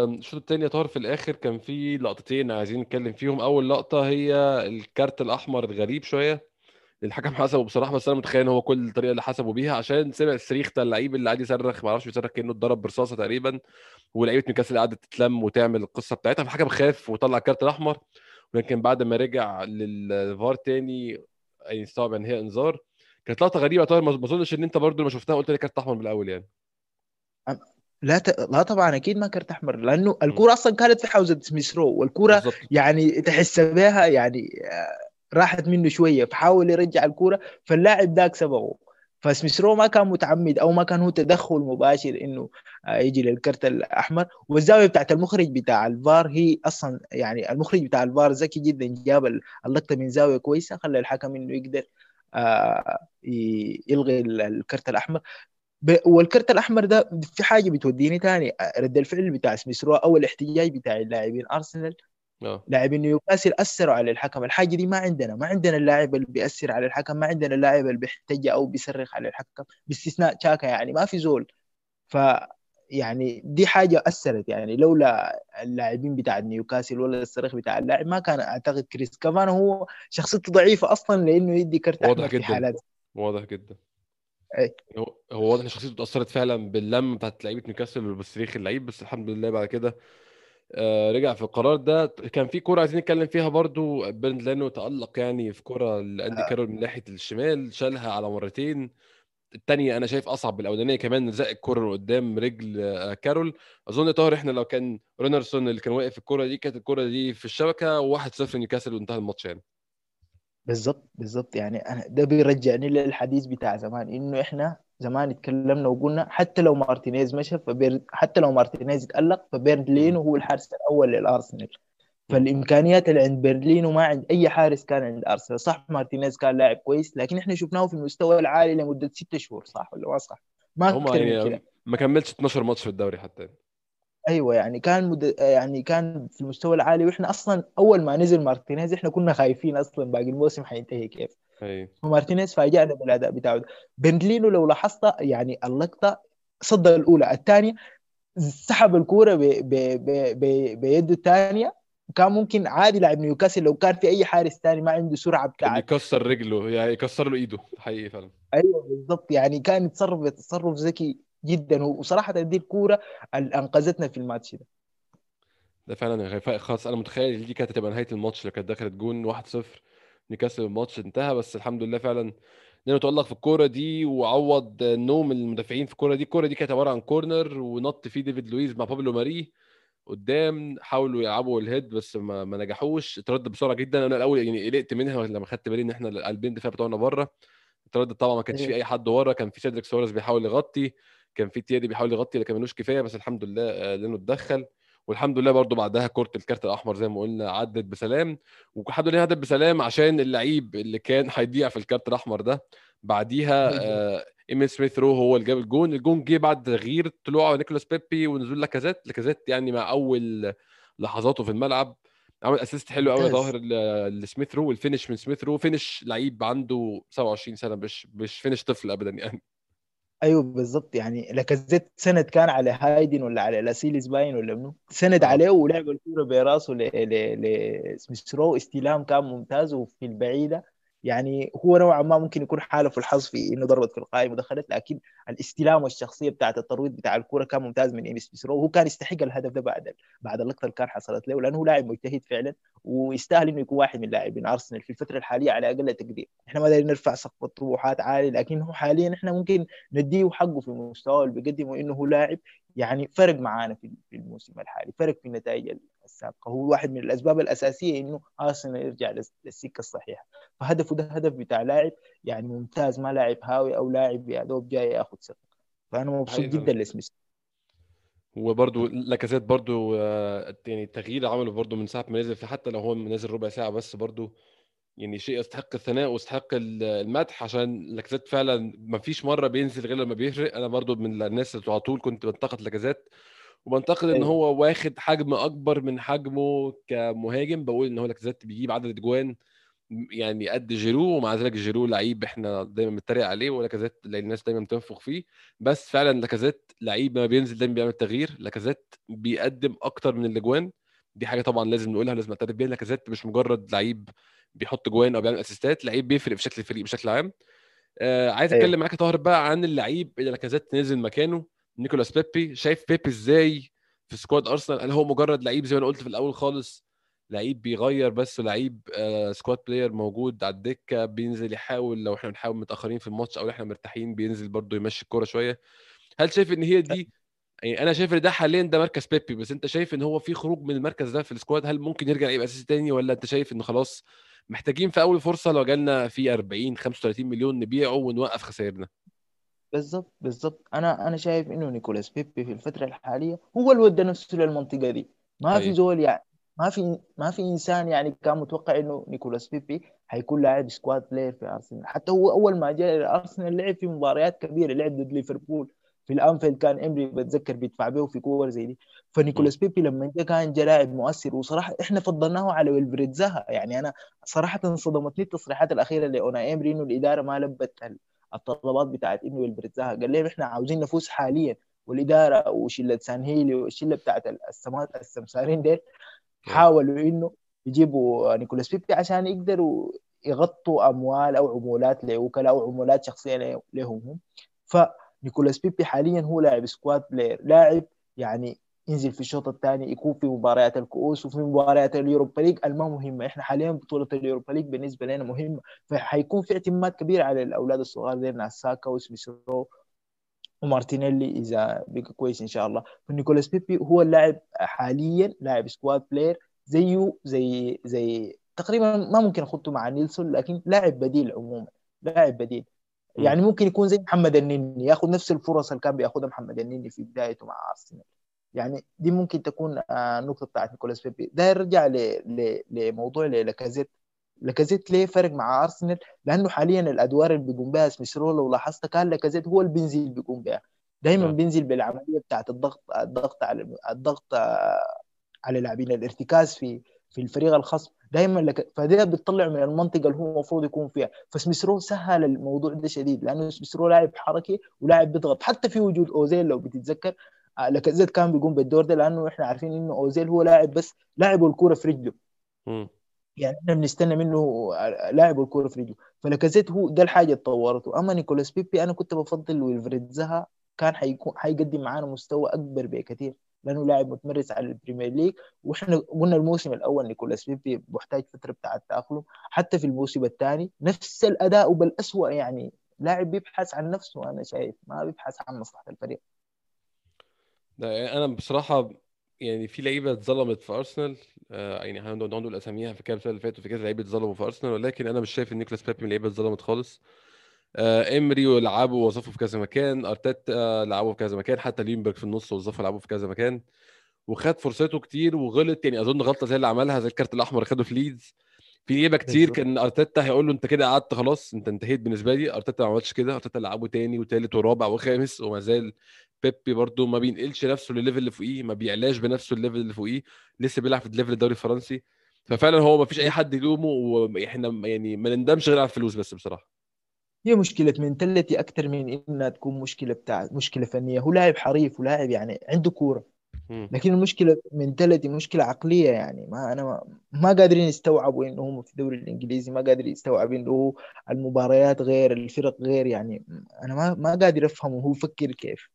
الشوط التاني يا طاهر في الآخر كان في لقطتين عايزين نتكلم فيهم. أول لقطة هي الكارت الأحمر الغريب شوية الحكم حسبه بصراحة بس أنا متخيل إن هو كل الطريقة اللي حسبوا بيها عشان سمع الصريخ بتاع اللعيب اللي قاعد يصرخ ما أعرفش بيصرخ كأنه اتضرب برصاصة تقريبا ولعيبة نيوكاسل قعدت تتلم وتعمل القصة بتاعتها. فالحكم خاف وطلع الكارت الأحمر ولكن بعد ما رجع للفار تاني اي استوعب ان هي انذار كانت لقطة غريبة ما ما أظنش إن أنت برضو لما شفتها قلت لي كارت أحمر من الأول يعني. لا ت... لا طبعا أكيد ما كرت احمر لأنه. الكورة أصلا كانت في حوزة سميثرو والكورة بالظبط يعني تحس بها يعني آه، راحت منه شوية فحاول يرجع الكورة فاللاعب ذاك سبقه. فسميثرو ما كان متعمد أو ما كان هو تدخل مباشر إنه آه، يجي للكرت الأحمر. والزاوية بتاعت المخرج بتاع الفار هي أصلا يعني المخرج بتاع الفار ذكي جدا جاب اللقطة من زاوية كويسة خلى الحكم إنه يقدر آه، يلغي الكرت الأحمر. ب... والكرت الأحمر ده في حاجة بتوديني تاني رد الفعل بتاع سميث رو أو الاحتجاج بتاع اللاعبين أرسنال. آه. لاعبين نيوكاسل أثروا على الحكم. الحاجة دي ما عندنا ما عندنا اللاعب اللي بيأثر على الحكم ما عندنا اللاعب اللي بيحتج أو بيصرخ على الحكم باستثناء تشاكا يعني ما في زول. ف يعني دي حاجة أثرت يعني لولا اللاعبين بتاع نيوكاسل ولا الصريخ بتاع اللاعب ما كان أعتقد كريس كافانا هو شخصيته ضعيفة أصلا لإنه يدي كرت واضح احمر في جدا. حالات. واضح جدا. هو واضح إن شخصيته اتأثرت فعلا باللم بتاعت لعيبة نيوكاسل وبصريخ اللعيب بس الحمد لله بعد كده آه، رجع في القرار ده. كان في كورة عايزين نتكلم فيها برضو. بيرند لينو تألق يعني في كورة لأندي كارول من ناحية الشمال شالها على مرتين. الثانية أنا شايف أصعب الاولانيه كمان زق الكره قدام رجل آه، كارول. أظن يا طاهر إحنا لو كان رونارسون اللي كان واقف في الكره دي كانت الكره دي في الشبكة و1-0 نيوكاسل وانتهى الماتش يعني. بالظبط بالظبط يعني أنا ده بيرجعني للحديث بتاع زمان إنه إحنا زمان اتكلمنا وقلنا حتى لو مارتينيز مشى فبير حتى لو مارتينيز اتألق فبيرند لينو هو الحارس الأول للأرسنال. فالإمكانيات اللي عند برلينو ما عند أي حارس كان عند ارسنال صح مارتينيز كان لاعب كويس لكن إحنا شفناه في المستوى العالي لمدة ست شهور صح ولا ما صح؟ ما هم أكثر من يعني كده. ما كملش 12 ماتش في الدوري حتى. أيوه يعني كان مد... يعني كان في المستوى العالي وإحنا أصلا أول ما نزل مارتينيز إحنا كنا خايفين أصلا باقي الموسم حينتهي كيف. اي ومارتينيز فاجأنا بالأداء بتاعه ده. برلينو لو لاحظت يعني اللقطة صد الأولى الثانية سحب الكورة ب... ب... ب... ب... بيده الثانية. كان ممكن عادي لاعب نيوكاسل لو كان في أي حارس ثاني ما عنده سرعة بتاعت يكسر رجله يعني يكسر له إيده حقيقي فعلا. أيوه بالضبط يعني كان يتصرف تصرف ذكي جدا. وصراحة دي الكورة اللي أنقذتنا في الماتش ده. ده فعلا يا غفاء خلاص أنا متخيل دي كانت هتبقى نهاية الماتش. لو كانت دخلت جون 1-0 نيوكاسل الماتش انتهى. بس الحمد لله فعلا انه تألق في الكورة دي وعوض نوم المدافعين في الكورة دي. الكورة دي كانت عبارة عن corner ونط فيه ديفيد لويز مع بابلو ماري قدام. حاولوا يلعبوا ال head بس ما, ما نجحوش. اترد بسرعة جدا. أنا الأول يعني قلقت منها لما خدت بالي إن إحنا قلبين الدفاع بتوعنا بره. اترد طبعا ما كانش في أيوه أي حد ورا. كان في سيدريك سواريز بيحاول يغطي. كان في تيرني بيحاول يغطي لكن ملوش كفاية بس الحمد لله آه، لينو اتدخل. والحمد لله برضو بعدها كرة الكارت الأحمر زي ما قلنا عدت بسلام. والحمد لله عدت بسلام عشان اللعيب اللي كان هيضيع في الكارت الأحمر ده. بعديها آه، إيميل سميث رو هو اللي جاب الجون. الجون جه بعد تغيير طلوع نيكولاس بيبي ونزول لاكازيت. لاكازيت يعني مع أول لحظاته في الملعب. عمل assist حلو قوي يا طاهر لسميث رو. وال finish من سميث رو. finish لعيب عنده 27 سنة مش مش finish طفل ابدا يعني. أيوه بالضبط يعني لاكازيت سند كان على هايدن ولا على لاسيليس باين ولا منو؟ سند آه. عليه ولعب الكورة براسه ل ل رو استلام كان ممتاز وفي البعيدة. يعني هو نوعا ما ممكن يكون حالف الحظ في إنه ضربت في القائم ودخلت لكن الاستلام والشخصيه بتاعت الترويض بتاع الكوره كان ممتاز من إيميل سميث رو وهو كان يستحق الهدف ده بعد بعد اللقطة اللي كان حصلت له لأنه هو لاعب مجتهد فعلا ويستاهل إنه يكون واحد من لاعبين أرسنال في الفترة الحالية على أقل تقدير. إحنا ما دايرين نرفع سقف الطموحات عالي لكن هو حاليا إحنا ممكن نديه حقه في المستوى اللي بيقدمه إنه هو لاعب يعني فرق معانا في الموسم الحالي فرق في النتائج السابقة. هو واحد من الأسباب الأساسية إنه أرسنال يرجع للس- للسكة الصحيحة. فهدفه ده هدف بتاع لاعب يعني ممتاز ما لاعب هاوي أو لاعب يا دوب جاي ياخذ ثقة. فأنا مبسوط جدا لسميث. وبرده لاكازيت برده آه، يعني التغيير عمله برده من ساعة ما نزل في حتى لو هو نازل ربع ساعة بس برده يعني شيء يستحق الثناء ويستحق ال- المدح. عشان لاكازيت فعلا ما فيش مرة بينزل غير لما بيفرق. أنا برضو من الناس اللي على طول كنت بنتقد لاكازيت وبنتقد إن أيوه. هو واخد حجم أكبر من حجمه كمهاجم. بقول إن هو لاكازيت بيجيب عدد اجوان يعني قد جيرو ومع ذلك جيرو لعيب إحنا دايما بنتريق عليه ولاكازيت لأن الناس دايما بتنفخ فيه. بس فعلا لاكازيت لعيب ما بينزل دايما بيعمل تغيير. لاكازيت بيقدم أكتر من الأجوان. دي حاجة طبعا لازم نقولها لازم نعترف بيها. لاكازيت مش مجرد لعيب بيحط جوان أو بيعمل assist ات لعيب بيفرق في شكل الفريق بشكل عام. آه عايز أيوه. أتكلم معاك يا طاهر بقى عن اللعيب اللي لاكازيت نزل مكانه. نيكولاس بيبي شايف بيبي إزاي في squad أرسنال؟ هل هو مجرد لعيب زي ما أنا قلت في الأول خالص لعيب بيغير بس لعيب آه squad player موجود على الدكة بينزل يحاول لو إحنا بنحاول متأخرين في الماتش أو إحنا مرتاحين بينزل برضه يمشي الكورة شوية. هل شايف إن هي دي يعني أنا شايف إن ده حاليا ده مركز بيبي بس أنت شايف إن هو في خروج من المركز ده في ال squad؟ هل ممكن يرجع يبقى أساسي تاني ولا أنت شايف انه خلاص محتاجين في أول فرصة لو جالنا في 40 35 مليون نبيعه ونوقف خسائرنا؟ بالضبط بالضبط. أنا أنا شايف إنه نيكولاس بيبي في الفترة الحالية هو اللي ودى نفسه للمنطقة دي. ما في حقيقي زول يعني ما في ما في إنسان يعني كان متوقع إنه نيكولاس بيبي حيكون لاعب squad player في ارسنال حتى هو أول ما جاء ارسنال لعب في مباريات كبيرة لعب ضد ليفربول. في الأنفيلد كان إمري بتذكر بيدفع به في كور زي دي. فنيكولاس بيبي لما جاء كان جاء لاعب مؤثر. وصراحة إحنا فضلناه على ويلفريد زاها. يعني أنا صراحة صدمتني التصريحات الأخيرة لأوناي إمري إنه الإدارة ما لبت الطلبات بتاعت انه ويلفريد زاها قال لهم إحنا عاوزين نفوز حاليا. والإدارة وشلة سان هيلي والشلة بتاعت السمات السمسارين ديل. حاولوا إنه يجيبوا نيكولاس بيبي عشان يقدروا يغطوا أموال أو عمولات لوكلاء أو عمولات شخصية له- لهم. هم فنيكولاس بيبي حاليا هو لاعب squad player لاعب يعني ينزل في الشوط الثاني يكون في مباريات الكؤوس وفي مباريات اليوروبا ليج. الما مهمة. إحنا حاليا بطولة اليوروبا ليج بالنسبة لنا مهمة. فحيكون في اعتماد كبير على الأولاد الصغار زي ناس ساكا وسميث رو ومارتينيلي إذا بقى كويس إن شاء الله. فنيكولاس بيبي هو اللاعب حاليا لاعب squad player زيه زي زي تقريبا ما ممكن اخذه مع نيلسون لكن لاعب بديل عموما. لاعب بديل. يعني ممكن يكون زي محمد النني ياخذ نفس الفرص اللي كان بياخذها محمد النني في بدايته مع أرسنال. يعني دي ممكن تكون النقطة بتاعت نيكولاس بيبي. ده يرجع لموضوع لاكازيت لاكازيت ليه فرق مع أرسنال؟ لأنه حاليا الأدوار اللي بيقوم بها سميث رو لو لاحظت كان لاكازيت هو اللي بينزل بيقوم بها دائما نعم. بينزل بالعملية بتاعت الضغط الضغط على الضغط على اللاعبين الارتكاز في في الفريق الخصم. دائما لك فده بتطلع من المنطقة اللي هو المفروض يكون فيها. فسميث رو سهل الموضوع ده شديد لأنه سميث رو لاعب حركي ولاعب بيضغط. حتى في وجود أوزيل لو بتتذكر لاكازيت كان بيقوم بالدور ده لأنه إحنا عارفين إنه أوزيل هو لاعب بس لاعب الكورة في رجله. يعني إحنا بنستنى منه لاعب الكورة في رجله. فلاكازيت هو ده الحاجة اللي طورته. أما نيكولاس بيبي أنا كنت بفضل ويلفريد زاها كان حيكون حيقدم معانا مستوى أكبر بكثير. لأنه لاعب متمرس على البريمير ليج. وإحنا قلنا الموسم الأول نيكولاس بيبي محتاج فترة بتاع التاقلم حتى في الموسم الثاني نفس الأداء بل اسوء يعني لاعب بيبحث عن نفسه أنا شايف. ما بيبحث عن مصلحة الفريق. يعني أنا بصراحة يعني في لعيبة اتظلمت في أرسنال آه يعني هنقعد نقول أساميها في كام سنه اللي فاتوا في كذا لعيبة اتظلموا في أرسنال ولكن أنا مش شايف إن نيكولاس بيبي من اللعيبة اتظلمت خالص. آه إمري ولعبه ووظفه في كذا مكان أرتيتا لعبه في كذا مكان حتى ليونبرج في النص وظفه لعبه في كذا مكان وخد فرصته كتير وغلط. يعني أظن غلطة زي اللي عملها زي ال card الأحمر خده في ليدز. في لعيبة كتير. كان أرتيتا هيقول له أنت كده قعدت خلاص أنت انتهيت بالنسبة لي. أرتيتا ما عملش كده أرتيتا لعبه تاني وتالت ورابع وخامس وما زال بيبي برضو ما بينقلش نفسه للل level اللي فوقيه ما بيعلاش بنفسه ال level اللي فوقيه لسه بيلعب في ال level الدوري الفرنسي. ففعلا هو ما فيش أي حد يلومه وإحنا يعني ما نندمش غير على الفلوس بس بصراحة. هي مشكلة mentality أكثر من إنها تكون مشكلة بتاع مشكلة فنية. هو لاعب حريف ولاعب يعني عنده كورة. لكن المشكلة منتاليتي مشكلة عقلية يعني. ما أنا ما, ما قادرين يستوعبوا إنه هم في الدوري الإنجليزي ما قادر يستوعب إنه المباريات غير الفرق غير يعني. أنا ما ما قادر أفهمه هو يفكر كيف.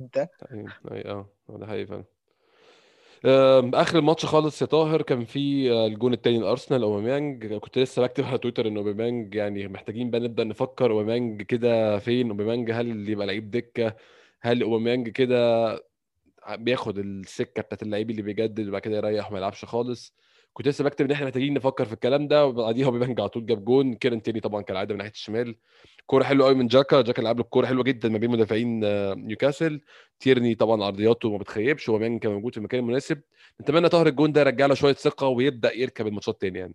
أنت. طيب أي آه ده حقيقي فعلا. آخر الماتش خالص يا طاهر كان في آه، الجون التاني لأرسنال أوباميانج. كنت لسه بكتب على تويتر إن أوباميانج يعني محتاجين بقى نبدأ نفكر أوباميانج كده فين أوباميانج هل يبقى لعيب دكة؟ هل أوباميانج كده بياخد السكة بتاعت اللعيب اللي بيجدد وبعد كده يريح وما يلعبش خالص؟ كنت لسه بكتب إن إحنا محتاجين نفكر في الكلام ده وبعديها اوباميانج على طول جاب جون. تيرني طبعا كالعاده من ناحية الشمال. كورة حلوة قوي من جاكا. جاكا لعب له الكوره حلوة جدا ما بين مدافعين آه، نيوكاسل. تيرني طبعا عرضياته ما بتخيبش وأوباميانج كان موجود في المكان المناسب. نتمنى طاهر الجون ده يرجع له شوية ثقة ويبدأ يركب الماتشات تاني يعني.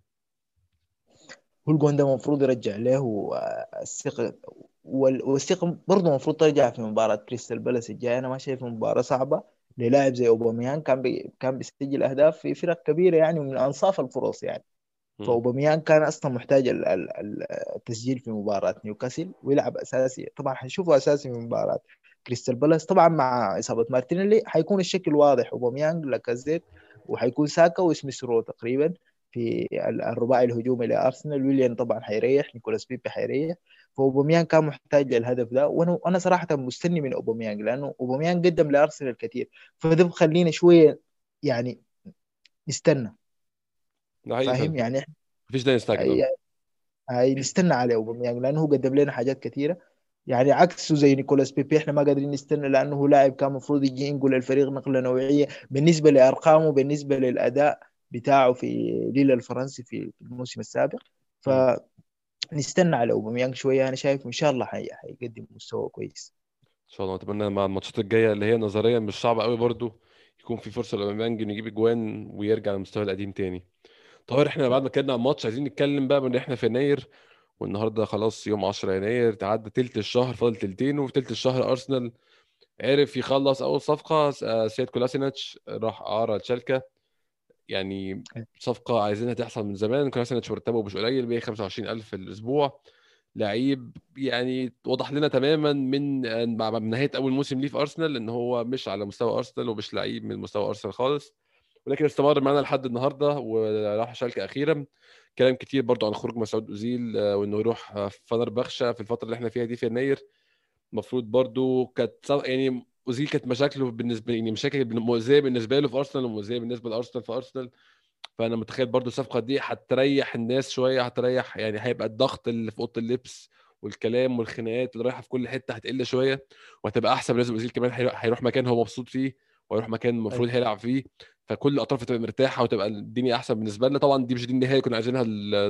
هو الجون ده المفروض يرجع له آه، الثقة وال- والثقة برضه المفروض ترجع في مباراة كريستال بالاس الجاية. أنا ما شايف مباراة صعبة. للاعب زي أوباميان كان بي كان بيسجل أهداف في فرق كبيرة يعني ومن أنصاف الفرص يعني. مم. فأوباميان كان أصلا محتاج ال- ال- ال- التسجيل في مباراة نيوكاسل ويلعب أساسي. طبعا حنشوفه أساسي في مباراة. كريستال بالاس طبعا مع إصابة مارتينيلي حيكون الشكل واضح. أوباميان لاكازيت وحيكون ساكا وسميث رو تقريبا. في ال- الرباعي الهجومي لارسنال ويليان طبعا حيريح نيكولاس بيبي حيريح. فاوباميان كان محتاج للهدف ده. وأنا أنا صراحة مستني من أوباميانج لأنه اوباميان قدم لأرسنال كثير. فده بخلينا شوية يعني نستنى. فاهم يعني؟ مفيش داعي نستعجل. هاي نستنى على اوباميان لأنه هو قدم لنا حاجات كثيرة. يعني عكسه زي نيكولاس بيبي إحنا ما قادرين نستنى لأنه هو لاعب كان المفروض يجي ينقل الفريق نقلة نوعية بالنسبة لأرقامه بالنسبة للأداء. بتاعه في ليل الفرنسي في الموسم السابق. فنستنى على أوباميانج شوية. أنا شايف إن شاء الله حي... حيقدم مستوى كويس. إن شاء الله. أتمنى مع الماتشات الجاية اللي هي نظريا مش صعبة قوي برضو يكون في فرصة لأوباميانج إنه يجيب اجوان ويرجع للمستوى القديم تاني. طاهر إحنا بعد ما اتكلمنا عن الماتش عايزين نتكلم بقى من إحنا في يناير والنهاردة خلاص يوم 10 يناير تعدى تلت الشهر فاضل تلتين وفي تلت الشهر أرسنال عرف يخلص أول صفقة آه، سيد كولاسينيتش راح إعارة شالكه يعني صفقة عايزينها تحصل من زمان. كولاسينيتش مرتبه مش قليل 125000 في الأسبوع. لعيب يعني وضح لنا تماما من من نهاية أول موسم ليه في أرسنال إن هو مش على مستوى أرسنال ومش لعيب من مستوى أرسنال خالص. ولكن استمر معنا لحد النهارده وراح شالكة أخيرا. كلام كتير برضو عن خروج مسعود أوزيل آه، وإنه يروح آه، فنربخشة في الفترة اللي إحنا فيها دي في يناير. المفروض برضو كانت يعني أوزيل كانت مشاكله بالنسبة يعني مشاكل مؤذية بالنسبة له في أرسنال ومؤذية بالنسبة لأرسنال في أرسنال. فأنا متخيل برضو الصفقة دي هتريح الناس شوية هتريح يعني هيبقى الضغط اللي في أوضة اللبس والكلام والخناقات اللي رايحة في كل حتة هتقل شوية وهتبقى أحسن بالنسبة لأوزيل كمان هيروح مكان هو مبسوط فيه ويروح مكان المفروض أيوة. هيلعب فيه. فكل الأطراف تبقى مرتاحة وتبقى الدنيا أحسن بالنسبة لنا. طبعا دي مش دي النهاية اللي كنا عايزينها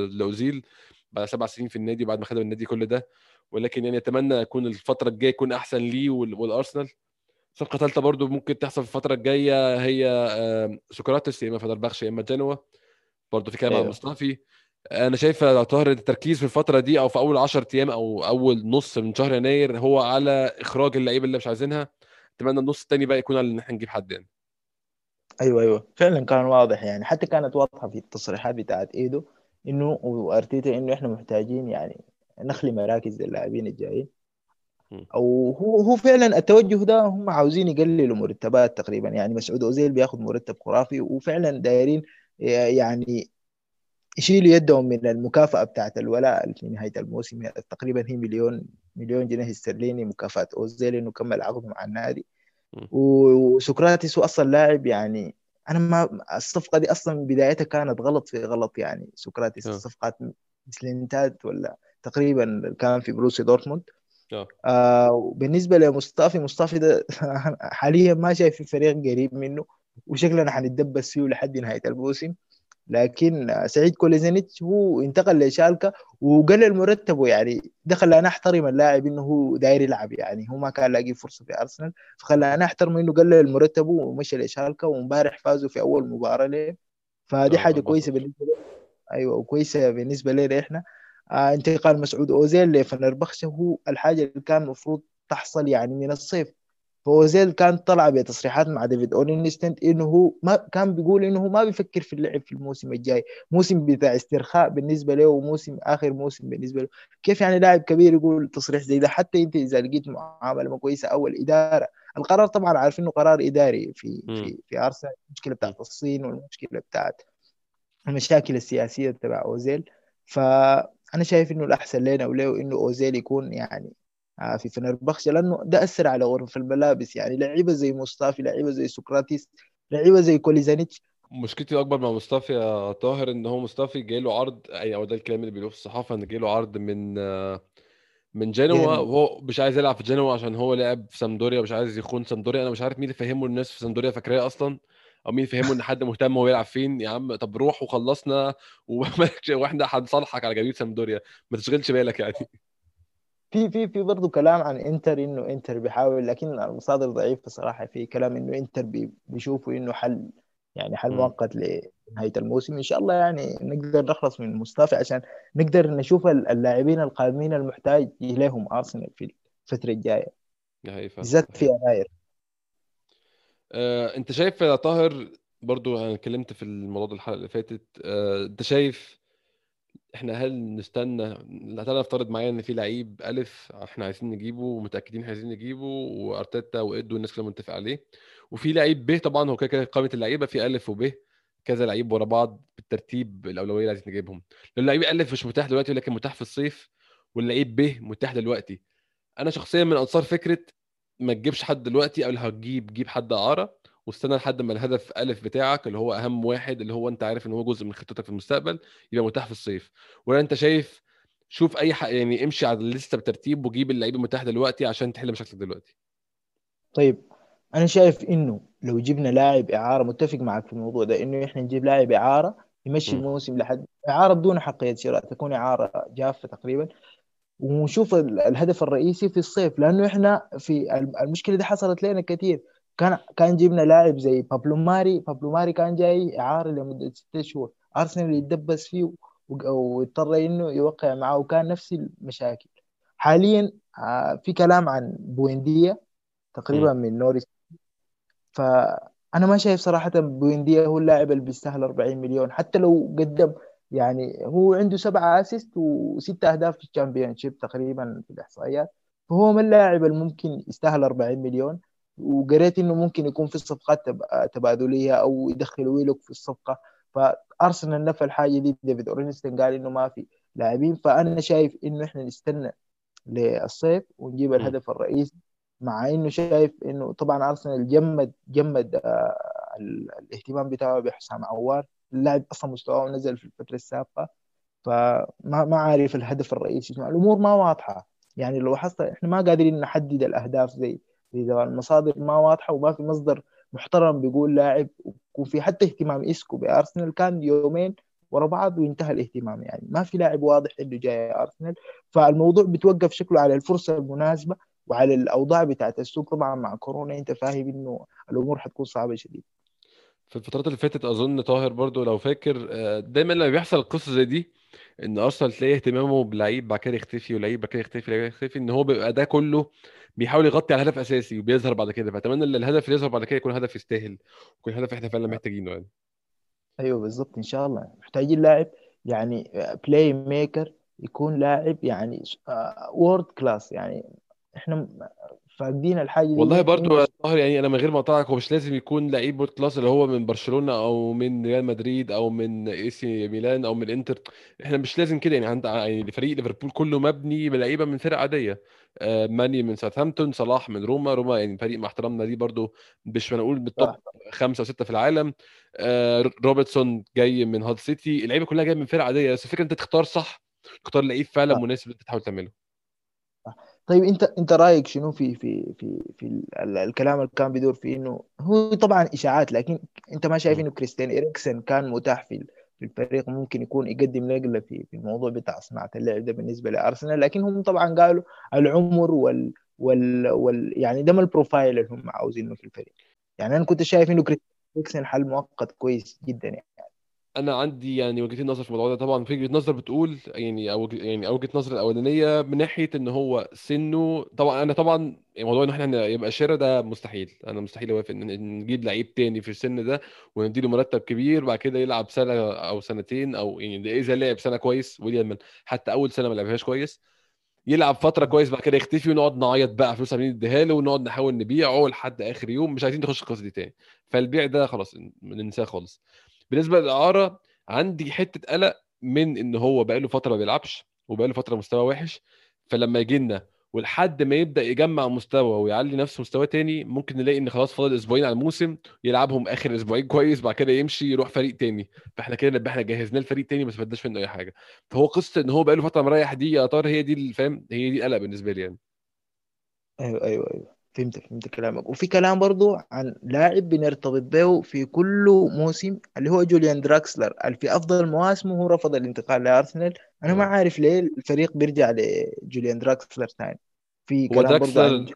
لأوزيل بعد سبع سنين في النادي وبعد ما خدم النادي كل ده. ولكن يعني أتمنى يكون الفترة الجاية يكون أحسن ليه وال- والأرسنال. صفقة ثالثه برضو ممكن تحصل في الفترة الجاية هي آم، سقراطس يا إما فنربخش يا إما جنوا. برضو في كلام عن أيوه. مصطفي. أنا شايف يا طاهر التركيز في الفترة دي أو في أول 10 أيام أو أول نص من شهر يناير هو على إخراج اللعيبة اللي مش عايزينها. أتمنى النص الثاني بقى يكون على إن إحنا نجيب حد يعني. أيوه أيوه. فعلا كان واضح يعني. حتى كانت واضحة في التصريحات بتاعت إيدو إنه وأرتيتا إنه إحنا محتاجين يعني نخلي مراكز اللاعبين الجايين. أو هو هو فعلا التوجه ده هم عاوزين يقللوا مرتبات تقريبا. يعني مسعود أوزيل بياخذ مرتب خرافي وفعلا دايرين يعني يشيلوا يدهم من المكافأة بتاعت الولاء في نهاية الموسم. تقريبا هي مليون مليون جنيه استرليني مكافأة أوزيل إنه كمل عقده مع النادي. هو أصلا لاعب يعني أنا ما الصفقة دي أصلا بدايتها كانت غلط في غلط. يعني سوكراتيس آه. الصفقات مثل انتات ولا تقريبا كان في بروسيا دورتموند. آه. وبالنسبة لموستافي موستافي ده حاليا ما شايف في فريق قريب منه وشكلنا حنتدبس فيه لحد نهاية الموسم. لكن سعيد كوليزينيتش هو انتقل لشالكا وقلل مرتبه يعني ده خلاني أحترم اللاعب إنه هو داير يلعب يعني هو ما كان لاقي فرصة في أرسنال. فخلاني أحترم إنه قلل مرتبه ومشى لشالكا وامبارح فازوا في أول مباراة له فدي حاجة كويسة 4-0 بالنسبة له. أيوه وكويسة بالنسبة لنا إحنا. آه انتقال مسعود أوزيل لفنربخشة هو الحاجة اللي كان المفروض تحصل يعني من الصيف. فأوزيل كان طلع بتصريحات مع ديفيد أورنستين إنه هو ما كان بيقول إنه هو ما بيفكر في اللعب في الموسم الجاي. موسم بتاع استرخاء بالنسبة له وموسم آخر موسم بالنسبة له. كيف يعني لاعب كبير يقول تصريح زي ده؟ حتى انت إذا لقيت معاملة ما كويسة أو الاداره القرار طبعا عارف إنه قرار إداري في. في في أرسنال. المشكلة. بتاعت الصين والمشكلة بتاعت المشاكل السياسية تبع أوزيل. فانا شايف إنه الأحسن لنا وله انه أوزيل يكون يعني آه، في فنربخشة لأنه ده أثر على غرف الملابس. يعني لعيبة زي مصطفى لعيبة زي سقراطيس لعيبة زي كوليزانيتش. مشكلتي الأكبر مع مصطفى يا طاهر إن هو مصطفى جاي له عرض أي أو ده الكلام اللي بيقولوه في الصحافة إن جاي له عرض من آه، من جنوا. جنوا. وهو مش عايز يلعب في جنوا عشان هو لعب في سامدوريا ومش عايز يخون سامدوريا. أنا مش عارف مين اللي فهمه الناس في سامدوريا فاكراه أصلا. أو مين فهمه إن حد مهتم هو يلعب فين؟ يا عم طب روح وخلصنا وإحنا هنصالحك على جميع سامدوريا ما تشغلش بالك يعني. في في في برضه كلام عن إنتر إنه إنتر بيحاول لكن المصادر ضعيفه صراحة في كلام إنه إنتر بي- بيشوفوا إنه حل يعني حل. مؤقت لنهاية الموسم. إن شاء الله يعني نقدر نخلص من مصطفى عشان نقدر نشوف اللاعبين القادمين المحتاج لهم ارسنال في الفترة الجاية. بالذات في يناير. آه، انت شايف يا طاهر برضو أنا اتكلمت في الموضوع ده الحلقة اللي فاتت آه، انت شايف إحنا هل نستنى تعالى نفترض معايا ان في لعيب ألف إحنا عايزين نجيبه ومتأكدين عايزين نجيبه وأرتيتا وايدو الناس كلها متفق عليه وفي لعيب ب طبعا هو كده كده قائمة اللعيبة في ألف وب كذا لعيب ورا بعض بالترتيب الأولوية اللي عايزين نجيبهم. لو اللعيب ألف مش متاح دلوقتي ولكن متاح في الصيف واللعيب ب متاح دلوقتي أنا شخصيا من أنصار فكرة ما تجيبش حد دلوقتي لو هتجيب جيب حد أعارة واستنى لحد ما الهدف ألف بتاعك اللي هو أهم واحد اللي هو أنت عارف إن هو جزء من خطتك في المستقبل يبقى متاح في الصيف. ولا أنت شايف شوف أي حق يعني امشي على الليستة بترتيب وجيب اللعيب المتاح دلوقتي عشان تحل مشاكلك دلوقتي. طيب أنا شايف إنه لو جبنا لاعب إعارة متفق معك في الموضوع ده إنه إحنا نجيب لاعب إعارة يمشي. الموسم لحد إعارة بدون حقيه شراء تكون إعارة جافة تقريبا. ونشوف ال- الهدف الرئيسي في الصيف لأنه إحنا في الم- المشكلة دي حصلت لنا كثير كان كان جبنا لاعب زي بابلو ماري بابلو ماري كان جاي إعارة لمدة ستة شهور. أرسنال يتدبس فيه واضطر إنه يوقع معه وكان نفس المشاكل. حاليا آه، في كلام عن بوينديا تقريبا من نوريتش. فأنا ما شايف صراحة بوينديا هو اللاعب اللي بيستاهل 40 مليون. حتى لو قدم يعني هو عنده سبعة assist وستة أهداف في ال Championship تقريبا في الإحصائيات. فهو من اللاعب اللي ممكن يستاهل 40 مليون. وقريت إنه ممكن يكون في صفقات تب- تبادلية أو يدخلوا ويلوك في الصفقة. فأرسنال نفى الحاجة دي. ديفيد أورنستين قال إنه ما في لاعبين. فأنا شايف إنه إحنا نستنى للصيف ونجيب. الهدف الرئيسي. مع إنه شايف إنه طبعا أرسنال جمد جمد آه، الاهتمام بتاعه بحسام عوار. اللاعب أصلا مستواه نزل في الفترة السابقة فما ما عارف الهدف الرئيسي الأمور ما واضحة. يعني لو لاحظت إحنا ما قادرين نحدد الأهداف زي اذا المصادر ما واضحة وما في مصدر محترم بيقول لاعب ويكون في حتى اهتمام اسكو بأرسنال كان يومين ورا بعض وانتهى الاهتمام. يعني ما في لاعب واضح إنه جاي أرسنال. فالموضوع بتوقف شكله على الفرصة المناسبة وعلى الأوضاع بتاعت السوق. طبعا مع كورونا أنت فاهم إنه الأمور حتكون صعبة شديد. في الفترات اللي فاتت أظن طاهر برضو لو فاكر آه، دايما لما بيحصل القصة زي دي إن أرسنال تلاقي اهتمامه بلعيب بعد كده يختفي ولعيب بعد كده يختفي لعيب يختفي إن هو بيبقى ده كله بيحاول يغطي على هدف أساسي وبيظهر بعد كده. فأتمنى إن الهدف اللي يظهر بعد كده يكون هدف يستاهل يكون هدف إحنا فعلا محتاجينه يعني. أيوه بالضبط إن شاء الله محتاجين لاعب يعني playmaker يكون لاعب يعني world class يعني إحنا فاقدين الحاجة دي والله برضو يا طاهر يعني أنا من غير ما اقطعك هو مش لازم يكون لعيب class اللي هو من برشلونة أو من ريال مدريد أو من إي سي ميلان أو من إنتر. إحنا مش لازم كده يعني عند يعني فريق ليفربول كله مبني بلعيبة من فرق عادية. آه ماني من ساوثهامبتون صلاح من روما روما يعني فريق مع احترامنا ليه برضو مش بنقول بال top خمسة أو ستة في العالم. آه روبرتسون جاي من هال سيتي. اللعيبة كلها جاية من فرق عادية بس الفكرة أنت تختار صح تختار لعيب فعلا مناسب أنت تحاول تعمله. طيب انت انت رأيك شنو في في في في ال- ال- الكلام اللي كان بيدور فيه إنه هو طبعا إشاعات لكن انت ما شايف. إنه كريستيان إريكسن كان متاح في ال- في الفريق ممكن يكون يقدم نقلة في في الموضوع بتاع صناعة اللعب ده بالنسبة لأرسنال لكن هم طبعا قالوا العمر وال وال, وال يعني ده ال profile اللي هم عاوزينه في الفريق يعني أنا كنت شايف إنه كريستيان إريكسن حل مؤقت كويس جدا يعني أنا عندي يعني وجهتين نظر في الموضوع ده. طبعا في وجهه نظر بتقول يعني أو يعني وجهة نظر الأولانية من ناحية إن هو سنه طبعا أنا طبعا موضوع إن إحنا يبقى شراء ده مستحيل. أنا مستحيل أوافق إن نجيب لعيب تاني في السن ده ونديله مرتب كبير وبعد كده يلعب سنة أو سنتين أو يعني إذا لعب سنة كويس ويليام حتى أول سنة ما لعبهاش كويس يلعب فترة كويس بعد كده يختفي ونقعد نعيط بقى فلوس عاملين نديها له ونقعد نحاول نبيعه لحد آخر يوم مش عايزين نخش القصة دي تاني. فالبيع ده خلاص ننساه خالص. بالنسبة للإعارة عندي حتة قلق من إن هو بقاله فترة ما بيلعبش وبقاله فترة مستوى وحش. فلما يجي لنا ولحد ما يبدأ يجمع مستوى ويعلي نفسه مستوى تاني ممكن نلاقي إن خلاص فاضل أسبوعين على الموسم يلعبهم آخر أسبوعين كويس بعد كده يمشي يروح فريق تاني. فإحنا كده نبقى إحنا جهزناه لفريق تاني ما استفدناش منه أي حاجة. فهو قصة إن هو بقاله فترة مريح دي يا طار هي دي فاهم؟ هي دي قلق بالنسبة لي يعني. أيوه أيوه أيوه. فهمت فهمت كلامك. وفي كلام برضو عن لاعب بنرتبط به في كل موسم اللي هو جوليان دراكسلر. اللي في أفضل مواسمه هو رفض الانتقال لأرسنال. أنا ما عارف ليه الفريق بيرجع لجوليان دراكسلر ثاني. في كلام برضو عن دراكسلر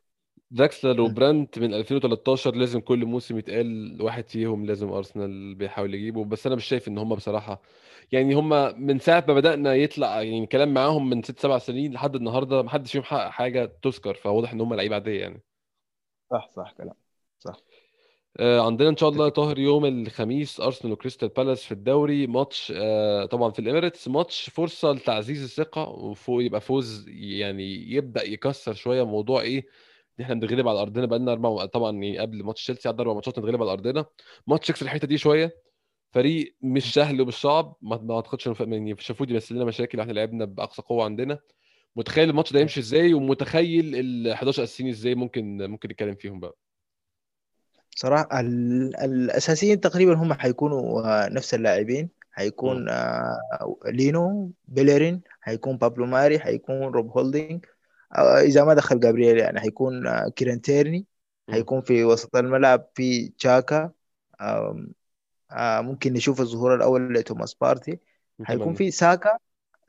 دراكسلر م. وبرانت من 2013 لازم كل موسم يتقال واحد فيهم لازم أرسنال بيحاول يجيبه. بس أنا مش شايف إن هم بصراحة يعني هم من ساعة ما بدأنا يطلع يعني كلام معاهم من ست سبع سنين لحد النهارده ما حدش فيهم حقق حاجة تذكر. فواضح إن هم لعيبة عادية يعني. صح صح كلام. صح. آه، عندنا إن شاء الله طاهر يوم الخميس أرسنال وكريستال بالاس في الدوري. ماتش آه، طبعا في الإمارات ماتش فرصة لتعزيز الثقة وفوق يبقى فوز يعني يبدأ يكسر شوية موضوع إيه؟ إن إحنا بنتغلب على أرضنا بقالنا أربع طبعا يعني قبل ماتش تشيلسي عدى أربع ماتشات نتغلب على أرضنا. ماتش يكسر الحتة دي شوية. فريق مش سهل ومش صعب. ما أعتقدش يعني شافوه بس لنا مشاكل إحنا لعبنا بأقصى قوة عندنا. متخيل الماتش ده يمشي إزاي ومتخيل ال 11 أساسيين إزاي ممكن ممكن نتكلم فيهم بقى. صراحة ال- الأساسيين تقريبا هم حيكونوا آه، نفس اللاعبين. مم. حيكون آه، لينو بيلرين حيكون بابلو ماري حيكون روب هولدينج. آه، إذا ما دخل جابرييل يعني حيكون آه، كيران تيرني. مم. حيكون في وسط الملعب في تشاكا. آه، ممكن نشوف الظهور الأول لتوماس بارتي. نتمنى. في ساكا.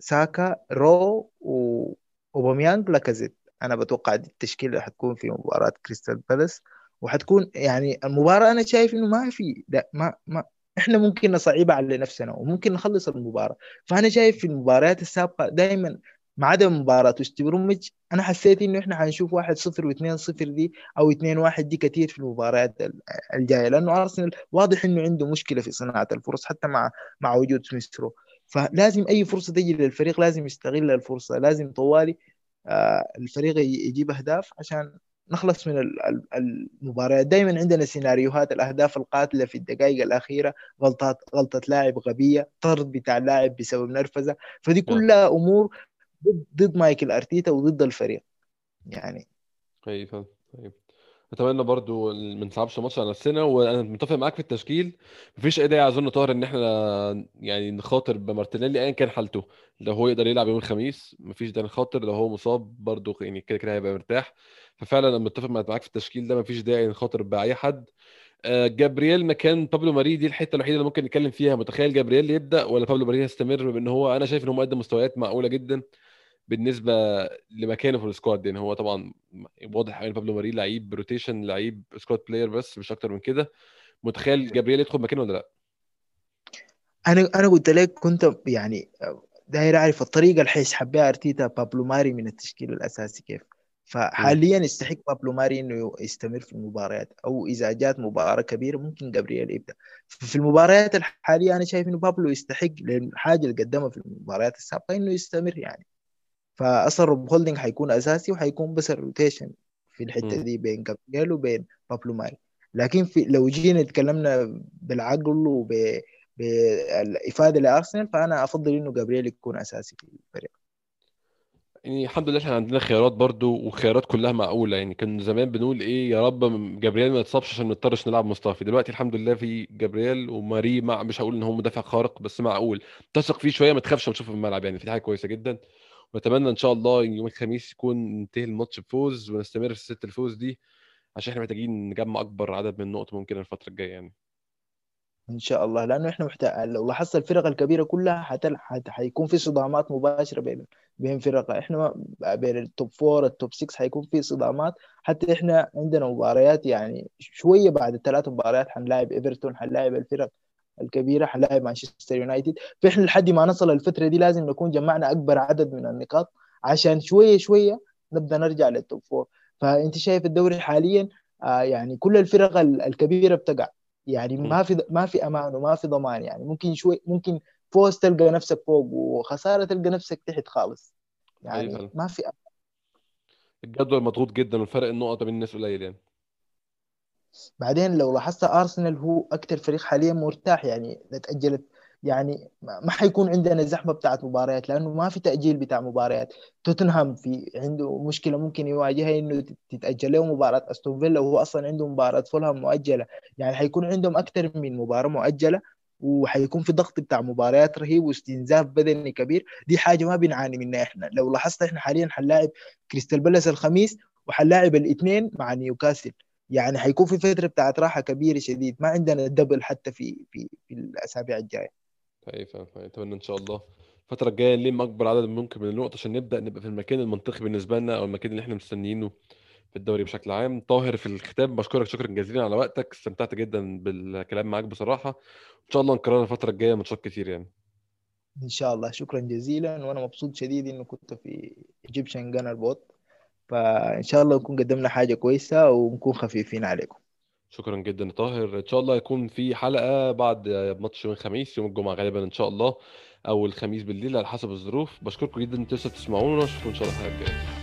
ساكا رو و- وأوباميانج لاكازيت. أنا بتوقع دي التشكيلة اللي حتكون في مباراة كريستال بالاس. وحتكون يعني المباراة أنا شايف إنه ما في لا ما ما إحنا ممكن نصعبها على نفسنا وممكن نخلص المباراة. فأنا شايف في المباريات السابقة دائما ما عدا مباراة وست بروميتش أنا حسيت إنه إحنا حنشوف 1-0 و2-0 دي أو 2-1 دي كثير في المباريات ال- الجاية. لأنه أرسنال واضح إنه عنده مشكلة في صناعة الفرص حتى مع مع وجود سميثرو فلازم أي فرصة تجي للفريق لازم يستغل الفرصة لازم طوالي آه، الفريق يجيب أهداف عشان نخلص من ال- ال- المباريات دائما عندنا سيناريوهات الأهداف القاتلة في الدقائق الأخيرة غلطات غلطة لاعب غبية طرد بتاع لاعب بسبب نرفزة. فدي آه كلها أمور ضد مايكل أرتيتا وضد الفريق. يعني فاهم طيب. اتمنى برضو ما نصعبش الماتش على نفسنا وأنا متفق معاك في التشكيل. مفيش اي داعي أظن طاهر إن إحنا يعني نخاطر بمارتينيلي ايا كان حالته. لو هو يقدر يلعب يوم الخميس مفيش داعي نخاطر. لو هو مصاب برضو يعني كده كده هيبقى مرتاح. ففعلا أنا متفق معاك في التشكيل ده. مفيش داعي نخاطر بأي حد. آه، جابرييل مكان بابلو ماري دي الحتة الوحيدة اللي ممكن نتكلم فيها. متخيل جابرييل يبدأ ولا بابلو ماري يستمر؟ بأن هو أنا شايف إن هو مقدم مستويات معقولة جدا. بالنسبة لمكانه في ال squad يعني هو طبعا واضح إن بابلو ماري لعيب rotation لعيب squad player بس مش أكتر من كده. متخيل جابرييل يدخل مكانه ولا لأ؟ أنا أنا قلت لك كنت يعني داير أعرف الطريقة اللي حيسحب بها أرتيتا بابلو ماري من التشكيل الأساسي كيف. فحاليا يستحق بابلو ماري إنه يستمر في المباريات أو إذا جات مباراة كبيرة ممكن جابرييل يبدأ. في المباريات الحالية أنا شايف إنه بابلو يستحق للحاجه اللي قدمها في المباريات السابقة إنه يستمر يعني. فاصلا روب هولدنج حيكون أساسي وحيكون بس ال rotation في الحتة دي بين جابرييل وبين بابلو ماري لكن في لو جينا تكلمنا بالعقل وب بالافاده لأرسنال فأنا أفضل إنه جابرييل يكون أساسي في الفريق. يعني الحمد لله إحنا عندنا خيارات برضو وخيارات كلها معقولة. يعني كان زمان بنقول إيه يا رب جابرييل ما يتصابش عشان ما نضطرش نلعب مصطفى دلوقتي الحمد لله في جابرييل وماري مع مش هقول إن هو مدافع خارق بس معقول. تثق فيه شوية ما تخافش وتشوفه في الملعب. يعني في حاجة كويسة جدا. واتمنى إن شاء الله يوم الخميس يكون انتهي الماتش بفوز ونستمر في ست الفوز دي عشان إحنا محتاجين نجمع أكبر عدد من النقط ممكن الفترة الجاية يعني. إن شاء الله لأنه إحنا محتاج لو لاحظت الفرق الكبيرة كلها حتل... حت... حيكون في صدامات مباشرة بين بين فرق إحنا بين ال top four ال top 6 حيكون في صدامات. حتى إحنا عندنا مباريات يعني شوية بعد الثلاث مباريات حنلاعب ايفرتون حنلاعب الفرق الكبيرة حنلاعب مانشستر يونايتد. فإحنا لحد ما نصل الفترة دي لازم نكون جمعنا أكبر عدد من النقاط عشان شوية شوية نبدأ نرجع لل top four فأنت شايف الدوري حاليا آه يعني كل الفرق الكبيرة بتقع. يعني ما في ما في أمان وما في ضمان. يعني ممكن شوي ممكن فوز تلقى نفسك فوق وخسارة تلقى نفسك تحت خالص. يعني أيوة. ما في أمان. الجدول مضغوط جدا والفرق النقط بين الناس قليل يعني. بعدين لو لاحظت ارسنال هو أكثر فريق حاليا مرتاح يعني تأجلت يعني ما حيكون عندنا زحمة بتاعت مباريات لأنه ما في تأجيل بتاع مباريات. توتنهام في عنده مشكلة ممكن يواجهها إنه تتأجل له مباراة استون فيلا وهو أصلا عنده مباراة فولهام مؤجلة. يعني حيكون عندهم أكثر من مباراة مؤجلة وحيكون في ضغط بتاع مباريات رهيب واستنزاف بدني كبير. دي حاجة ما بنعاني منها إحنا. لو لاحظت إحنا حاليا حنلاعب كريستال بالاس الخميس وحنلاعب الاثنين مع نيوكاسل يعني حيكون في فتره بتاعت راحة كبيرة شديد. ما عندنا double حتى في في في الأسابيع الجاية. طيب أتمنى إن شاء الله. الفترة الجاية نلم أكبر عدد ممكن من النقط عشان نبدأ نبقى في المكان المنطقي بالنسبة لنا أو المكان اللي إحنا مستنيينه في الدوري بشكل عام. طاهر في الختام بشكرك شكرا جزيلا على وقتك. استمتعت جدا بالكلام معاك بصراحة. إن شاء الله نكررها الفترة الجاية ماتشات كتير يعني. إن شاء الله. شكرا جزيلا. وأنا مبسوط شديد انه كنت في Egyptian Gooner Pod فإن شاء الله نكون قدمنا حاجة كويسة ونكون خفيفين عليكم. شكرا جدا طاهر. إن شاء الله يكون في حلقة بعد ماتش يوم الخميس يوم الجمعة غالبا إن شاء الله أو الخميس بالليل على حسب الظروف. بشكركم جدا إن أنتوا تسمعونا وأشوفكم إن شاء الله الحلقة الجايه